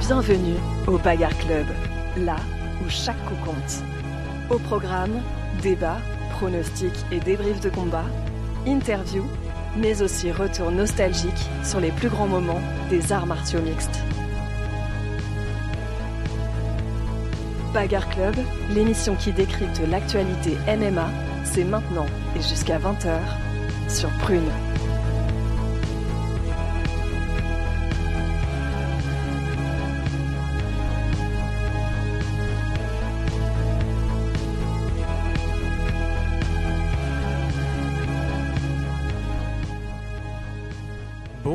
Bienvenue au Bagarre Club, là où chaque coup compte. Au programme, débats, pronostics et débriefs de combat, interviews, mais aussi retour nostalgique sur les plus grands moments des arts martiaux mixtes. Bagarre Club, l'émission qui décrypte l'actualité MMA, c'est maintenant et jusqu'à 20h sur Prune.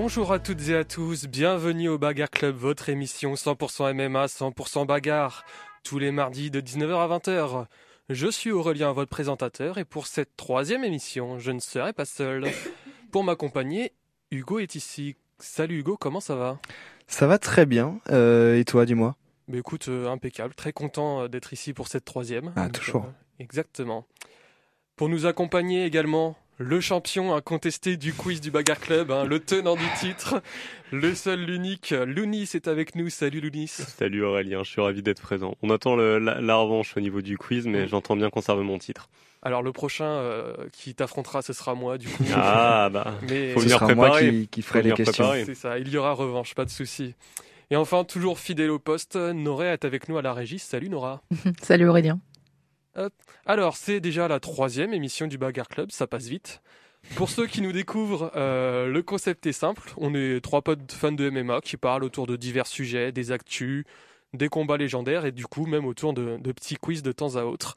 Bonjour à toutes et à tous, bienvenue au Bagarre Club, votre émission 100% MMA, 100% bagarre, tous les mardis de 19h à 20h. Je suis Aurélien, votre présentateur, et pour cette troisième émission, je ne serai pas seul. Pour m'accompagner, Hugo est ici. Salut Hugo, comment ça va? Ça va très bien, euh, et toi, dis-moi? Mais écoute, euh, impeccable, très content euh, d'être ici pour cette troisième. Ah, toujours. euh, exactement. Pour nous accompagner également, le champion incontesté du quiz du Bagarre Club, hein, le tenant du titre, le seul, l'unique, Lounis est avec nous. Salut Lounis. Salut Aurélien, je suis ravi d'être présent. On attend le- la, la revanche au niveau du quiz, mais Mm. j'entends bien conserver mon titre. Alors le prochain euh, qui t'affrontera, ce sera moi du coup. Ah bah, Mais faut Ce venir sera moi qui, qui ferai les questions. préparer. c'est ça, il y aura revanche, pas de souci. Et enfin, toujours fidèle au poste, Nora est avec nous à la régie. Salut Nora. Salut Aurélien. Alors, c'est déjà la troisième émission du Bagarre Club, ça passe vite. Pour ceux qui nous découvrent, euh, le concept est simple. On est trois potes fans de MMA qui parlent autour de divers sujets, des actus, des combats légendaires et du coup même autour de, petits quiz de temps à autre.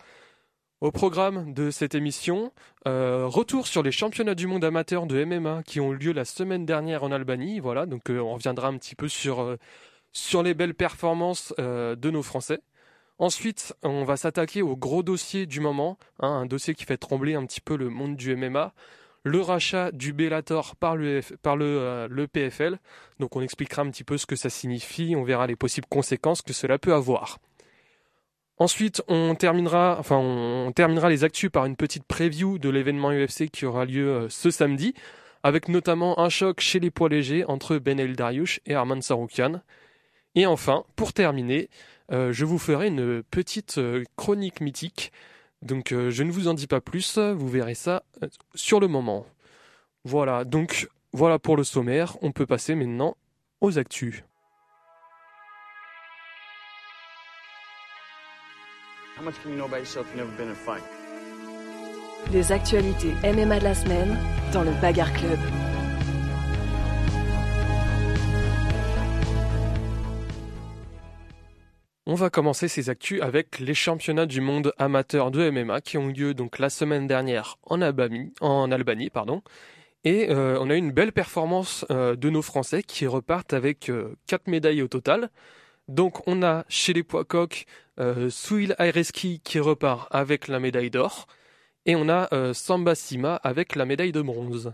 Au programme de cette émission, euh, retour sur les championnats du monde amateur de MMA qui ont eu lieu la semaine dernière en Albanie. Voilà, donc euh, on reviendra un petit peu sur, sur les belles performances de nos Français. Ensuite, on va s'attaquer au gros dossier du moment, hein, un dossier qui fait trembler un petit peu le monde du MMA, le rachat du Bellator par le, le, euh, PFL. Donc on expliquera un petit peu ce que ça signifie, on verra les possibles conséquences que cela peut avoir. Ensuite, on terminera, enfin, on les actus par une petite preview de l'événement UFC qui aura lieu euh, ce samedi, avec notamment un choc chez les poids légers entre Ben El Dariush et Arman Saroukian. Et enfin, pour terminer, euh, je vous ferai une petite euh, chronique mythique. Donc euh, je ne vous en dis pas plus, vous verrez ça sur le moment. Voilà, donc voilà pour le sommaire, on peut passer maintenant aux actus. How much can you know about yourself if you've never been in a fight? Les actualités MMA de la semaine dans le Bagarre Club. On va commencer ces actus avec les championnats du monde amateur de MMA qui ont eu lieu la semaine dernière en Albanie. Et euh, on a eu une belle performance euh, de nos Français qui repartent avec euh, quatre médailles au total. Donc on a chez les poids coqs euh, Souil Aireski qui repart avec la médaille d'or et on a euh, Samba Sima avec la médaille de bronze.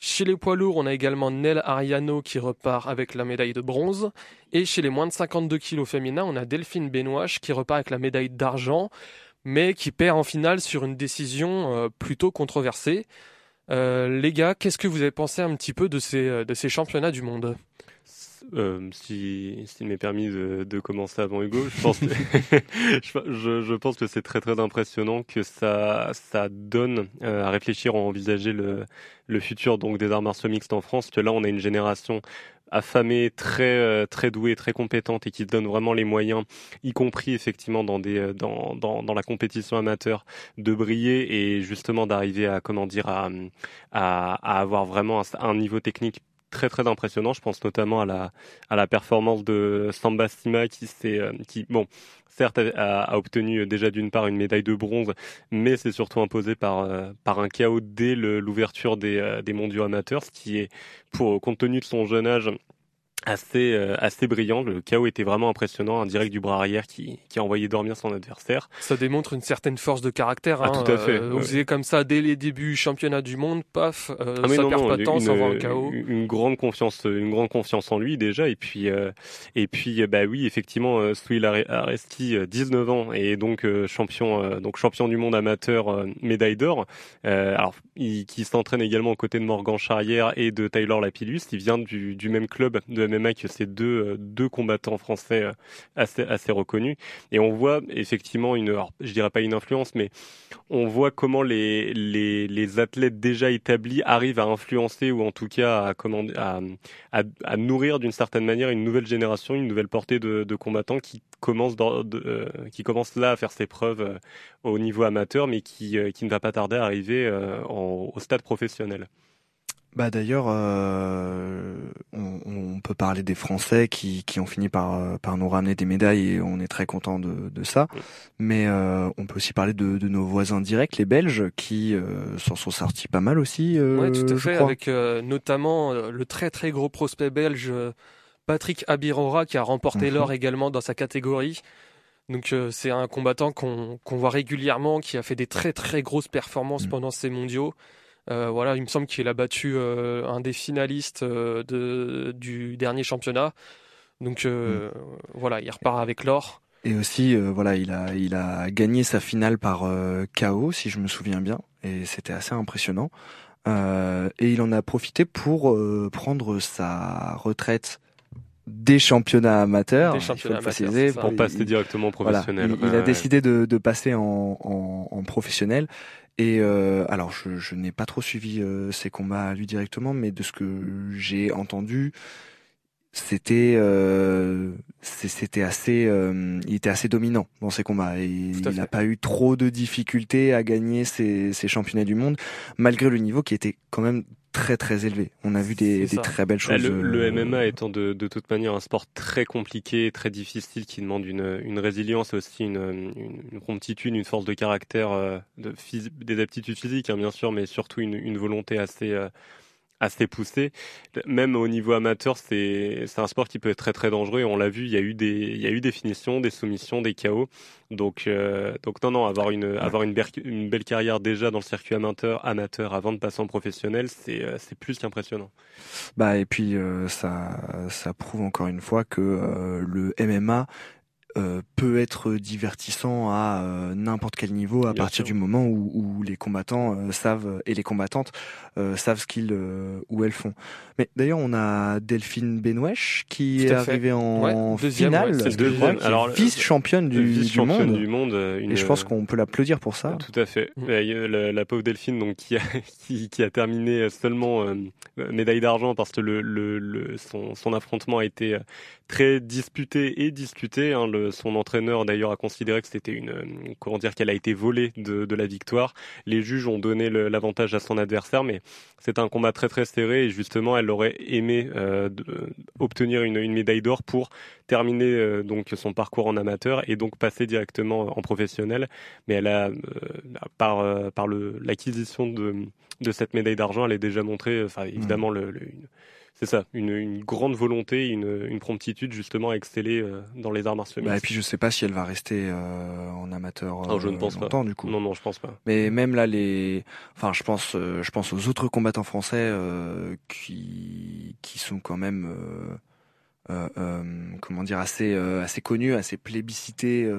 Chez les poids lourds, on a également Nel Ariano qui repart avec la médaille de bronze. Et chez les moins de 52 kilos féminins, on a Delphine Benoîche qui repart avec la médaille d'argent, mais qui perd en finale sur une décision euh, plutôt controversée. Euh, les gars, qu'est-ce que vous avez pensé un petit peu de ces, euh, de ces championnats du monde? Euh, si s'il m'est permis de, commencer avant Hugo, je pense que, c'est très très impressionnant que ça ça donne euh, à réfléchir, à envisager le le futur donc des arts martiaux mixtes en France. Que là, on a une génération affamée, très euh, très douée, très compétente et qui donne vraiment les moyens, y compris effectivement dans des dans dans, dans la compétition amateur, de briller et justement d'arriver à comment dire à à, avoir vraiment un niveau technique très très impressionnant. Je pense notamment à la à la performance de Samba Sima qui s'est euh, qui bon certes a, a obtenu déjà d'une part une médaille de bronze, mais c'est surtout imposé par euh, par un KO dès l'ouverture des euh, des mondiaux amateurs, ce qui est pour compte tenu de son jeune âge assez euh, assez brillant. Le KO était vraiment impressionnant, un direct du bras arrière qui qui a envoyé dormir son adversaire. Ça démontre une certaine force de caractère. Ah, hein, tout à fait, euh, ouais. Oser comme ça dès les débuts championnat du monde, paf, euh, Ah ça non, perd non, pas de temps, ça va KO. une- grande confiance, une grande confiance en lui déjà, et puis euh, et puis euh, bah oui, effectivement, Are- Aresti, euh, 19 ans et donc euh, champion, euh, donc champion du monde amateur, médaille d'or. Euh, alors, il, qui s'entraîne également aux côtés de Morgan Charrière et de Taylor Lapillus. Il vient du, du même club de MMA que c'est deux, deux combattants français assez, assez reconnus. Et on voit effectivement une, alors, je dirais pas une influence, mais on voit comment les, les, les athlètes déjà établis arrivent à influencer ou en tout cas à, à, à, nourrir d'une certaine manière une nouvelle génération, une nouvelle portée de, combattants qui commence, euh, qui commence là à faire ses preuves euh, au niveau amateur, mais qui, euh, qui ne va pas tarder à arriver au stade professionnel. Bah d'ailleurs, on, peut parler des Français qui, qui ont fini par, par nous ramener des médailles et on est très content de, de ça. Mais on peut aussi parler de, de, nos voisins directs, les Belges, qui s'en sont sortis pas mal aussi. oui, tout à fait, avec notamment le très très gros prospect belge Patrick Abirora qui a remporté mhm. l'or également dans sa catégorie. Donc euh, c'est un combattant qu'on voit régulièrement, qui a fait des très très grosses performances mhm. pendant ces mondiaux. Euh, voilà, il me semble qu'il a battu euh, un des finalistes de, du dernier championnat. Donc mhm. voilà, il repart avec l'or. Et aussi, voilà, il a, il a gagné sa finale par KO, si je me souviens bien, et c'était assez impressionnant. et il en a profité pour prendre sa retraite des championnats amateurs, pour passer directement professionnel. il, a décidé de, de passer en, en, en, professionnel. Et euh, alors, je, je n'ai pas trop suivi euh, ses combats à lui directement, mais de ce que j'ai entendu, c'était euh, c'était assez euh, il était assez dominant dans ses combats. Et il n'a pas eu trop de difficultés à gagner ses, ses championnats du monde malgré le niveau qui était quand même très très élevé. On a vu des, des très belles choses. Le, le, MMA étant de, de toute manière un sport très compliqué, très difficile, qui demande une, une résilience et aussi une, une, une, promptitude, une force de caractère, euh, de des aptitudes physiques hein, bien sûr, mais surtout une, une volonté assez euh, assez poussé. Même au niveau amateur, c'est un sport qui peut être très très dangereux. On l'a vu, il y a eu des il y a eu des finitions, des soumissions, des chaos. Donc euh, donc non non, avoir une avoir une belle carrière déjà dans le circuit amateur amateur avant de passer en professionnel, c'est euh, c'est plus qu'impressionnant. Bah et puis euh, ça ça prouve encore une fois que le MMA euh, peut être divertissant à euh, n'importe quel niveau à partir du moment où, où les combattants euh, savent et les combattantes savent ce qu'ils où elles font. Mais d'ailleurs, on a Delphine Benwesh qui est arrivée en finale, alors vice-championne du, vice monde. Du monde et je pense qu'on peut l'applaudir pour ça. Tout à fait. Mm. La, la, pauvre Delphine, donc qui a, qui, qui a terminé seulement médaille d'argent parce que le, le, le son, son, affrontement a été très disputé et discuté. Hein, le, son entraîneur d'ailleurs a considéré que c'était une, euh, comment dire, qu'elle a été volée de, de la victoire. Les juges ont donné l'avantage à son adversaire, mais c'est un combat très très serré et justement elle aurait aimé euh, obtenir une, une médaille d'or pour terminer euh, donc son parcours en amateur et donc passer directement en professionnel. Mais elle a, par par le l'acquisition de de cette médaille d'argent, elle est déjà montré, enfin évidemment le, le c'est ça, une, une, grande volonté, une, une, promptitude justement à exceller euh, dans les arts martiaux. Bah, et puis je sais pas si elle va rester euh, en amateur non, je ne euh, pense longtemps pas. du coup. Non non, je pense pas. Mais même là les, enfin je pense, je pense aux autres combattants français qui qui sont quand même euh, euh, comment dire assez assez connu, assez plébiscité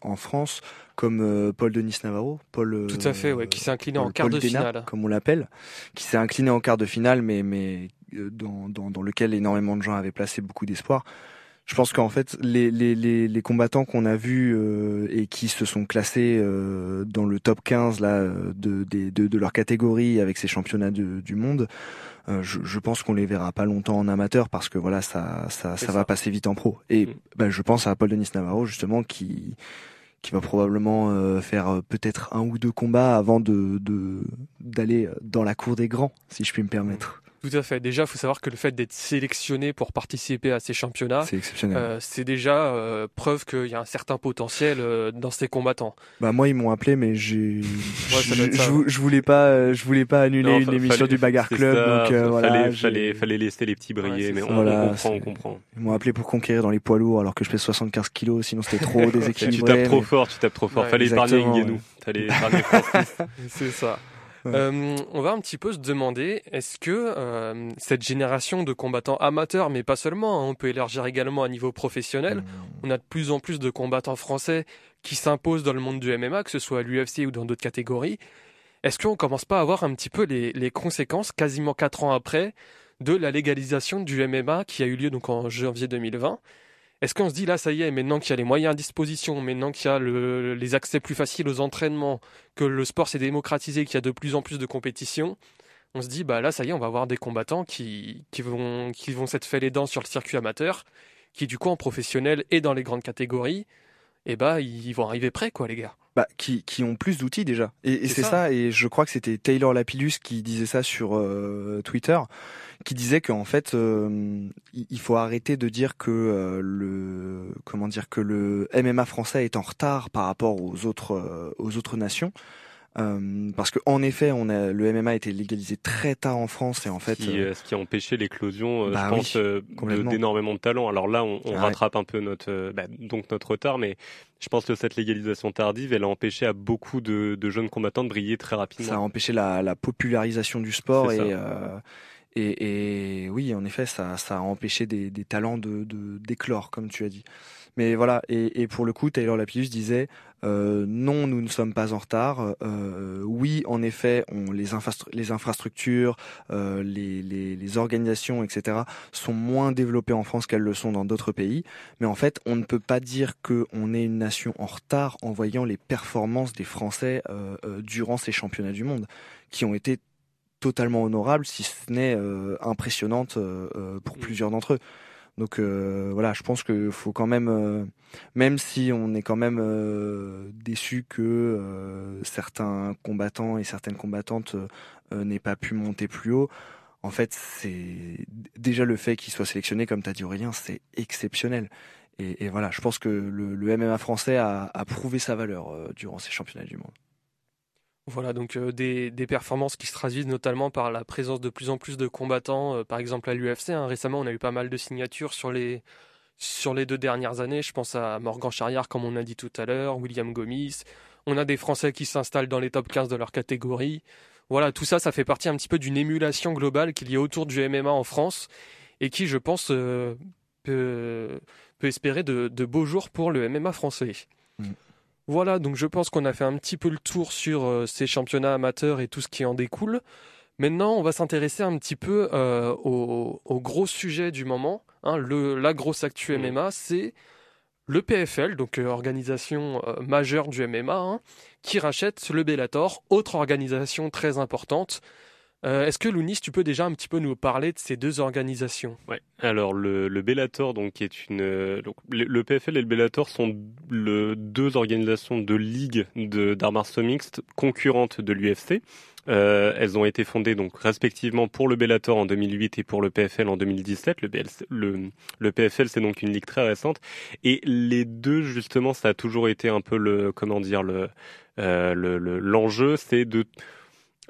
en France, comme Paul Denis Navarro, Paul. Tout à fait, ouais, qui s'est incliné en quart de finale, comme on l'appelle, qui s'est incliné en quart de finale, mais mais dans, dans, dans lequel énormément de gens avaient placé beaucoup d'espoir. Je pense qu'en fait, les, les, les, les combattants qu'on a vus euh, et qui se sont classés euh, dans le top 15 là de, de, de, de leur catégorie avec ces championnats du monde, euh, je, je, pense qu'on les verra pas longtemps en amateur parce que voilà, ça, ça, ça, va passer vite en pro. Et mm. bah, je pense à Paul Denis Navarro justement qui qui va probablement euh, faire peut-être un ou deux combats avant de d'aller dans la cour des grands, si je puis me permettre. Tout à fait. Déjà, il faut savoir que le fait d'être sélectionné pour participer à ces championnats, c'est exceptionnel. Euh, c'est déjà euh, preuve qu'il y a un certain potentiel euh, dans ces combattants. Bah moi, ils m'ont appelé, mais j'ai, je, voulais pas, je voulais pas annuler une émission du Bagarre Club, donc voilà. Fallait, fallait, fallait, laisser les petits briller, mais on, comprend, on comprend. Ils m'ont appelé pour conquérir dans les poids lourds, alors que je pèse 75 kilos, sinon c'était trop déséquilibré. tu tapes trop fort, tu tapes trop fort. fallait épargner Nguenou. Fallait épargner C'est ça. Euh, on va un petit peu se demander, est-ce que euh, cette génération de combattants amateurs, mais pas seulement, hein, on peut élargir également à niveau professionnel, mmh. on a de plus en plus de combattants français qui s'imposent dans le monde du MMA, que ce soit à l'UFC ou dans d'autres catégories. Est-ce qu'on commence pas à voir un petit peu les, les conséquences, quasiment quatre ans après, de la légalisation du MMA qui a eu lieu donc en janvier 2020. Est-ce qu'on se dit là, ça y est, maintenant qu'il y a les moyens à disposition, maintenant qu'il y a les accès plus faciles aux entraînements, que le sport s'est démocratisé, qu'il y a de plus en plus de compétitions, on se dit bah là, ça y est, on va avoir des combattants vont qui vont s'être fait les dents sur le circuit amateur, qui du coup en professionnel et dans les grandes catégories, et eh bah ils vont arriver prêts quoi, les gars bah, qui, qui ont plus d'outils déjà. Et, c'est ça. et je crois que c'était Taylor Lapillus qui disait ça sur euh, Twitter, qui disait qu'en fait, euh, il faut arrêter de dire que euh, le comment dire que le MMA français est en retard par rapport aux autres aux autres nations. Euh, parce que en effet, on a le MMA a été légalisé très tard en France et en fait, euh, ce qui a empêché l'éclosion, bah je pense, d'énormément de talents. Alors là, on, on rattrape un peu notre bah, donc notre retard, mais je pense que cette légalisation tardive, elle a empêché à beaucoup de, de jeunes combattants de briller très rapidement. Ça a empêché la, la popularisation du sport et, euh, et, et oui, en effet, ça, ça a empêché des, des talents de d'éclore, comme tu as dit. Mais voilà, et, et, pour le coup, Taylor Lapillus disait euh, non, nous ne sommes pas en retard. Euh, oui, en effet, on, les, les infrastructures, euh, les, les, les, organisations, etc., sont moins développées en France qu'elles le sont dans d'autres pays. Mais en fait, on ne peut pas dire qu'on est une nation en retard en voyant les performances des Français euh, euh, durant ces championnats du monde, qui ont été totalement honorables, si ce n'est euh, impressionnantes pour mm. plusieurs d'entre eux. Donc euh, voilà, je pense qu'il faut quand même, euh, même si on est quand même euh, déçu que certains combattants et certaines combattantes n'aient pas pu monter plus haut, en fait, c'est déjà le fait qu'ils soient sélectionnés, comme tu as dit Aurélien, c'est exceptionnel. Et, voilà, je pense que le, le MMA français a, a, prouvé sa valeur durant ces championnats du monde. Voilà, donc euh, des, performances qui se traduisent notamment par la présence de plus en plus de combattants, euh, par exemple à l'UFC. Hein. Récemment, on a eu pas mal de signatures sur les, sur les deux dernières années. Je pense à Morgan Charriard, comme on a dit tout à l'heure, William Gomis. On a des Français qui s'installent dans les top 15 de leur catégorie. Voilà, tout ça, ça fait partie un petit peu d'une émulation globale qu'il y a autour du MMA en France et qui, je pense, euh, peut, espérer de, de, beaux jours pour le MMA français. Mm. Voilà, donc je pense qu'on a fait un petit peu le tour sur euh, ces championnats amateurs et tout ce qui en découle. Maintenant, on va s'intéresser un petit peu euh, au, gros sujet du moment. Hein, le, la grosse actu MMA, c'est le PFL, donc euh, organisation majeure du MMA, hein, qui rachète le Bellator, autre organisation très importante euh, est-ce que Lounis, tu peux déjà un petit peu nous parler de ces deux organisations? Ouais. Alors le, Bellator, donc qui est une, euh, donc, le, PFL et le Bellator sont le, deux organisations de ligue d'arts martiaux mixtes concurrentes de l'UFC. Euh, elles ont été fondées donc respectivement pour le Bellator en 2008 et pour le PFL en 2017. Le, PFL c'est donc une ligue très récente et les deux justement ça a toujours été un peu le comment dire le l'enjeu c'est de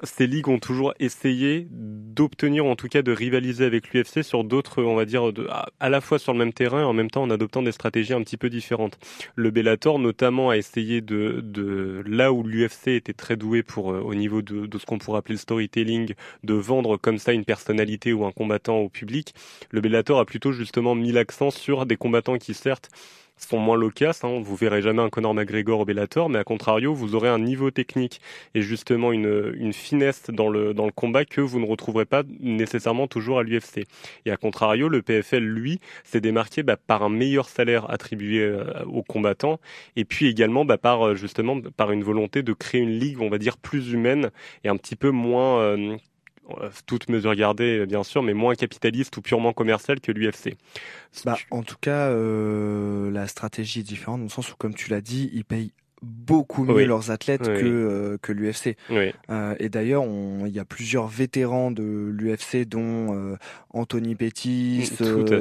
ces ligues ont toujours essayé d'obtenir, en tout cas de rivaliser avec l'UFC sur d'autres, on va dire, à, la fois sur le même terrain et en même temps en adoptant des stratégies un petit peu différentes. Le Bellator, notamment, a essayé de, de là où l'UFC était très doué pour, euh, au niveau de, de ce qu'on pourrait appeler le storytelling, de vendre comme ça une personnalité ou un combattant au public. Le Bellator a plutôt justement mis l'accent sur des combattants qui, certes, sont moins loquaces. Hein. Vous verrez jamais un Conor McGregor au mais à contrario, vous aurez un niveau technique et justement une, finesse dans le, dans le combat que vous ne retrouverez pas nécessairement toujours à l'UFC. Et à contrario, le PFL, lui, s'est démarqué bah, par un meilleur salaire attribué euh, aux combattants et puis également bah, par euh, justement par une volonté de créer une ligue, on va dire, plus humaine et un petit peu moins euh, euh, toutes mesures gardées bien sûr, mais moins capitaliste ou purement commercial que l'UFC. Bah, en tout cas, euh, la stratégie est différente dans le sens où, comme tu l'as dit, ils payent beaucoup mieux leurs athlètes que euh, que l'UFC. Euh, et d'ailleurs, il y a plusieurs vétérans de l'UFC, dont euh, Anthony Pettis,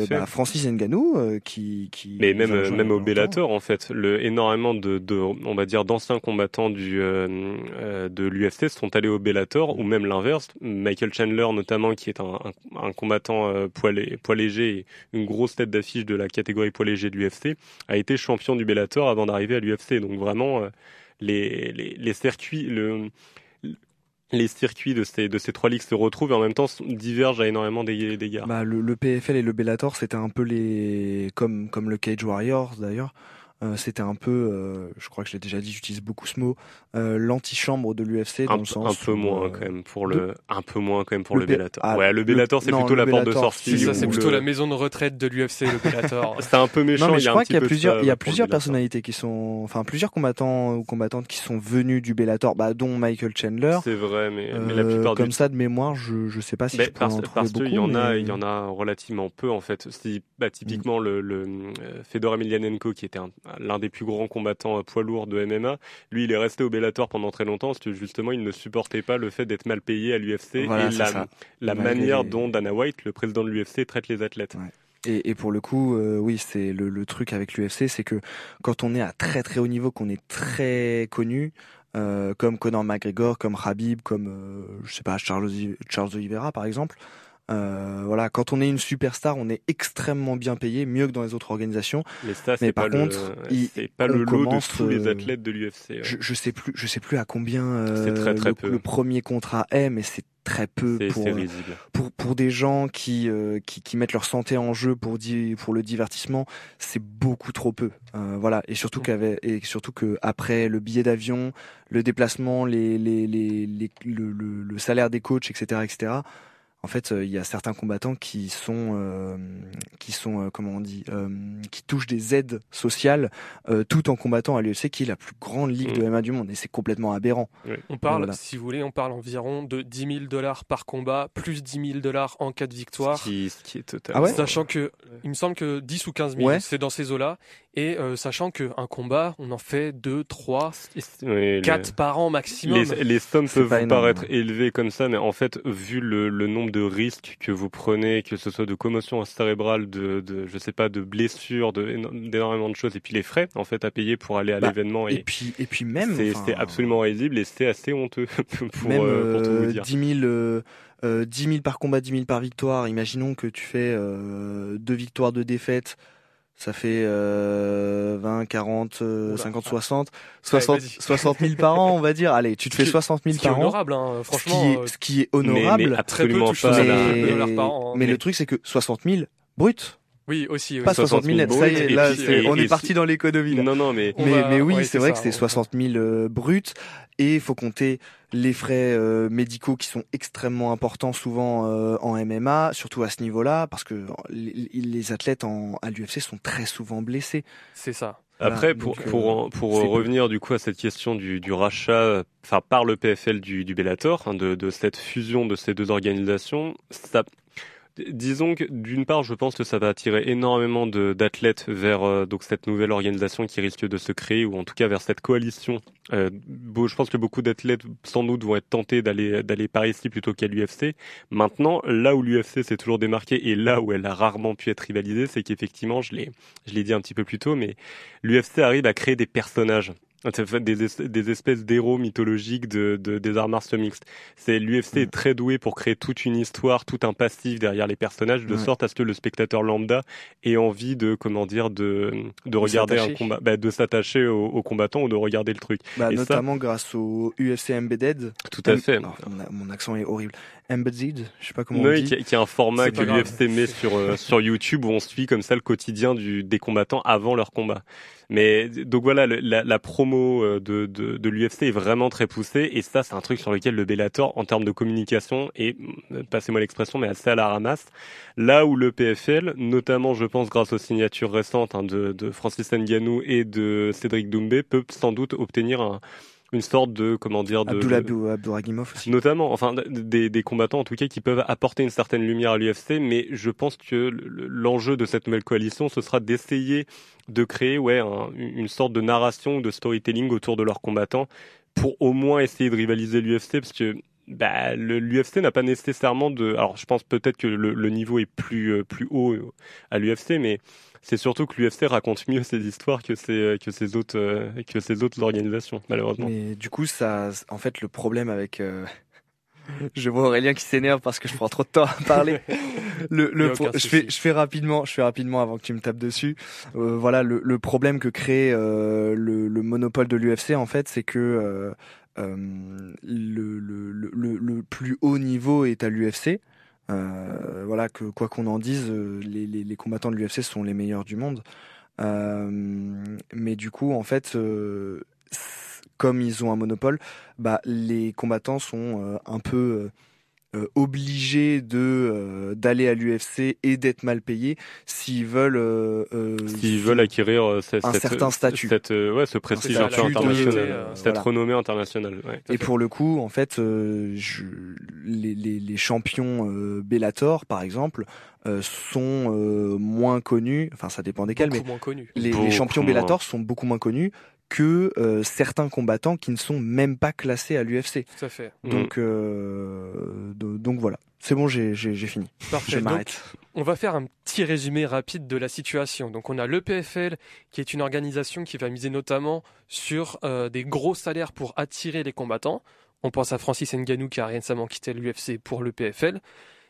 bah, Francis Ngannou, qui, qui. Mais même même au Bellator, en fait, le énormément de, de on va dire d'anciens combattants du de l'UFC sont allés au Bellator, ou même l'inverse. Michael Chandler, notamment, qui est un, un, combattant poids, poids léger, une grosse tête d'affiche de la catégorie poids léger de l'UFC, a été champion du Bellator avant d'arriver à l'UFC. Donc vraiment euh, les, les, circuits, le, les circuits de ces, de ces trois ligues se retrouvent et en même temps divergent à énormément d'égards. Bah, le, le, PFL et le Bellator, c'était un peu les comme comme le Cage Warriors d'ailleurs. Euh, c'était un peu, euh, je crois que je l'ai déjà dit, j'utilise beaucoup ce mot, euh, l'antichambre de l'UFC dans un, le sens un peu où, moins euh, quand même pour de- le un peu moins quand même pour Le le, Be- Bellator. ah, ouais, le Bellator c'est plutôt la porte de sortie. C'est ça, c'est plutôt le- la maison de retraite de l'UFC, le Bellator. C'est un peu méchant. Non, mais il y je a crois qu'il y a plusieurs, il y a plusieurs personnalités qui sont, enfin plusieurs combattants ou combattantes qui sont venus du Bellator, bah, dont Michael Chandler. C'est vrai, mais, mais la Euh, plupart comme du ça de mémoire, je je sais pas si Mais je parce, en trouver beaucoup. qu'il y en a, il y en a relativement peu en fait. Bah, typiquement le, le euh, Fedor Emelianenko, qui était un- l'un des plus grands combattants à poids lourd de MMA, lui, il est resté au Bellator pendant très longtemps parce que justement, il ne supportait pas le fait d'être mal payé à l'UFC Voilà, et la, la manière les- dont Dana White, le président de l'UFC, traite les athlètes. Et, et pour le coup, euh, oui, c'est le, le truc avec l'UFC, c'est que quand on est à très très haut niveau, qu'on est très connu, euh, comme Conor McGregor, comme Khabib, comme euh, je sais pas Charles, Charles Oliveira par exemple. Euh, voilà, quand on est une superstar, on est extrêmement bien payé, mieux que dans les autres organisations. Mais ça, c'est par pas contre, le, il- c'est pas le lot commence, de tous les euh, athlètes de l'UFC. ouais. Je, je sais plus, je sais plus à combien euh, C'est très, très le, peu. le premier contrat est, mais c'est très peu pour euh, pour pour des gens qui qui, qui mettent leur santé en jeu pour di- pour le divertissement, c'est beaucoup trop peu. Voilà et surtout qu'avec et surtout que après le billet d'avion, le déplacement, les les les, les- le, le, le salaire des coachs, etc. etc. En fait, euh, il y a certains combattants qui sont euh, qui sont euh, comment on dit euh, qui touchent des aides sociales euh, tout en combattant à l'UFC qui est la plus grande ligue de Mm. MMA du monde et c'est complètement aberrant. On parle, Voilà. si vous voulez, on parle environ de 10 000 dollars par combat, plus 10 000 dollars en cas de victoire. Ce qui, ce qui est totalement. Ah ouais? Sachant que, il me semble que 10 ou 15 000, Ouais. c'est dans ces eaux-là. Et euh, sachant qu'un combat, on en fait 2, 3, Oui, le- 4 par an maximum. Les, les sommes peuvent vous énorme, paraître ouais. élevées comme ça, mais en fait, vu le, le nombre de risques que vous prenez, que ce soit de commotion cérébrale, de, de je sais pas, de blessures, d'énormément de choses, et puis les frais en fait à payer pour aller à Bah, l'événement, Et et, puis et puis même c'est absolument risible et c'est assez honteux pour, même euh, pour tout euh, vous dire. 10 000, euh, euh, 10 000 par combat, 10 000 par victoire. Imaginons que tu fais euh, deux victoires, deux défaites. Ça fait euh, 20, 40, euh, Oula. 50, 60, Ouais, 60, vas-y. 60 000 par an, on va dire. Allez, tu te Ce fais qui- 60 000 Ce qui est par an. honorable, hein. Ce franchement. qui, euh, est, ce qui est Mais- honorable. mais, très peu absolument pas. ça, la- là. mais, par an, hein. mais Mais- le truc, c'est que 60 000 brut, Oui, aussi. pas aussi. 60 000 net. 000 Ça y est, là, c'est- on et est parti dans l'économie. là. Non, non, mais On mais, va- mais oui, ouais, c'est c'est vrai ça, que c'est on- 60 000 euh, bruts et il faut compter les frais euh, médicaux qui sont extrêmement importants souvent euh, en MMA, surtout à ce niveau-là, parce que les, les athlètes en, à l'UFC sont très souvent blessés. C'est ça. Voilà, Après, donc, pour, euh, pour, en- pour c'est peu. revenir du coup à cette question du, du rachat, enfin par le PFL du, du Bellator, hein, de, de cette fusion de ces deux organisations, ça, disons que d'une part, je pense que ça va attirer énormément d'athlètes vers euh, donc cette nouvelle organisation qui risque de se créer, ou en tout cas vers cette coalition. Euh, je pense que beaucoup d'athlètes sans doute vont être tentés d'aller d'aller par ici plutôt qu'à l'UFC. Maintenant, là où l'UFC s'est toujours démarqué et là où elle a rarement pu être rivalisée, c'est qu'effectivement, je l'ai je l'ai dit un petit peu plus tôt, mais l'UFC arrive à créer des personnages. Fait, Des, es- des espèces d'héros mythologiques de, de- des arts martiaux mixtes. C'est l'UFC est très doué pour créer toute une histoire, tout un passif derrière les personnages, de sorte à ce que le spectateur lambda ait envie de comment dire de de regarder un s'attacher. combat, bah, de s'attacher aux, combattants ou de regarder le truc. Bah, Et ça- notamment grâce au UFC Embedded. Tout à fait. alors, mon, accent est horrible. Embedded, je sais pas comment on dit. qui, est un format que l'UFC met sur euh, sur YouTube où on suit comme ça le quotidien du, des combattants avant leur combat. Mais donc voilà, le- la, la promo euh, de, de, de l'UFC est vraiment très poussée et ça c'est un truc sur lequel le Bellator en termes de communication est, euh, passez-moi l'expression, mais assez à la ramasse. Là où le PFL, notamment je pense grâce aux signatures récentes hein, de, de Francis Ngannou et de Cédric Doumbé, peut sans doute obtenir un, une sorte de comment dire de, Abdouragimov aussi. Notamment, enfin, des, des combattants en tout cas qui peuvent apporter une certaine lumière à l'UFC, mais je pense que le- l'enjeu de cette nouvelle coalition, ce sera d'essayer de créer, ouais, un- une sorte de narration, de storytelling autour de leurs combattants, pour au moins essayer de rivaliser l'UFC, parce que bah, l'UFC n'a pas nécessairement de. Alors, je pense peut-être que le, le niveau est plus euh, plus haut à l'UFC, mais c'est surtout que l'UFC raconte mieux ses histoires que ses que ses autres euh, que ses autres organisations, malheureusement. Mais du coup, ça, en fait, le problème avec, euh, je vois Aurélien qui s'énerve parce que je prends trop de temps à parler. Le, pro- je fais, je fais rapidement, je fais rapidement avant que tu me tapes dessus. Euh, voilà, le, le problème que crée euh, le, le monopole de l'UFC, en fait, c'est que euh, euh, le plus haut niveau est à l'UFC. Euh, voilà, que quoi qu'on en dise, euh, les, les, combattants de l'UFC sont les meilleurs du monde. Euh, mais du coup, en fait, comme ils ont un monopole, bah, les combattants sont un peu euh, obligés de euh, d'aller à l'UFC et d'être mal payés s'ils veulent euh, s'ils veulent acquérir cette, un certain statut. cette, ouais ce prestige international cette renommée internationale ouais, et pour le coup en fait je, les, les, les, champions Bellator par exemple sont moins connus enfin ça dépend desquels mais moins connus. Les, les champions Bellator sont beaucoup moins connus que euh, certains combattants qui ne sont même pas classés à l'UFC. Tout à fait. Donc, mm. euh, donc voilà. C'est bon, j'ai fini. Parfait. Je m'arrête. On va faire un petit résumé rapide de la situation. Donc on a le PFL, qui est une organisation qui va miser notamment sur euh, des gros salaires pour attirer les combattants. On pense à Francis Ngannou qui a récemment quitté l'UFC pour le PFL.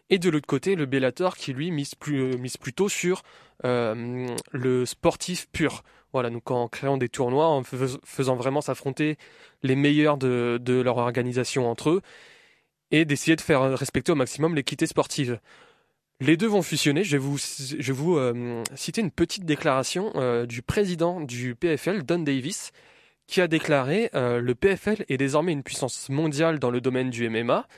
Et de l'autre côté, le Bellator qui lui mise, plus, mise plutôt sur le sportif pur. Voilà, donc en créant des tournois, en faisant vraiment s'affronter les meilleurs de, leur organisation entre eux, et d'essayer de faire respecter au maximum l'équité sportive. Les deux vont fusionner. Je vais vous, euh, citer une petite déclaration euh, du président du PFL, Don Davis, qui a déclaré euh, Le PFL est désormais une puissance mondiale dans le domaine du MMA.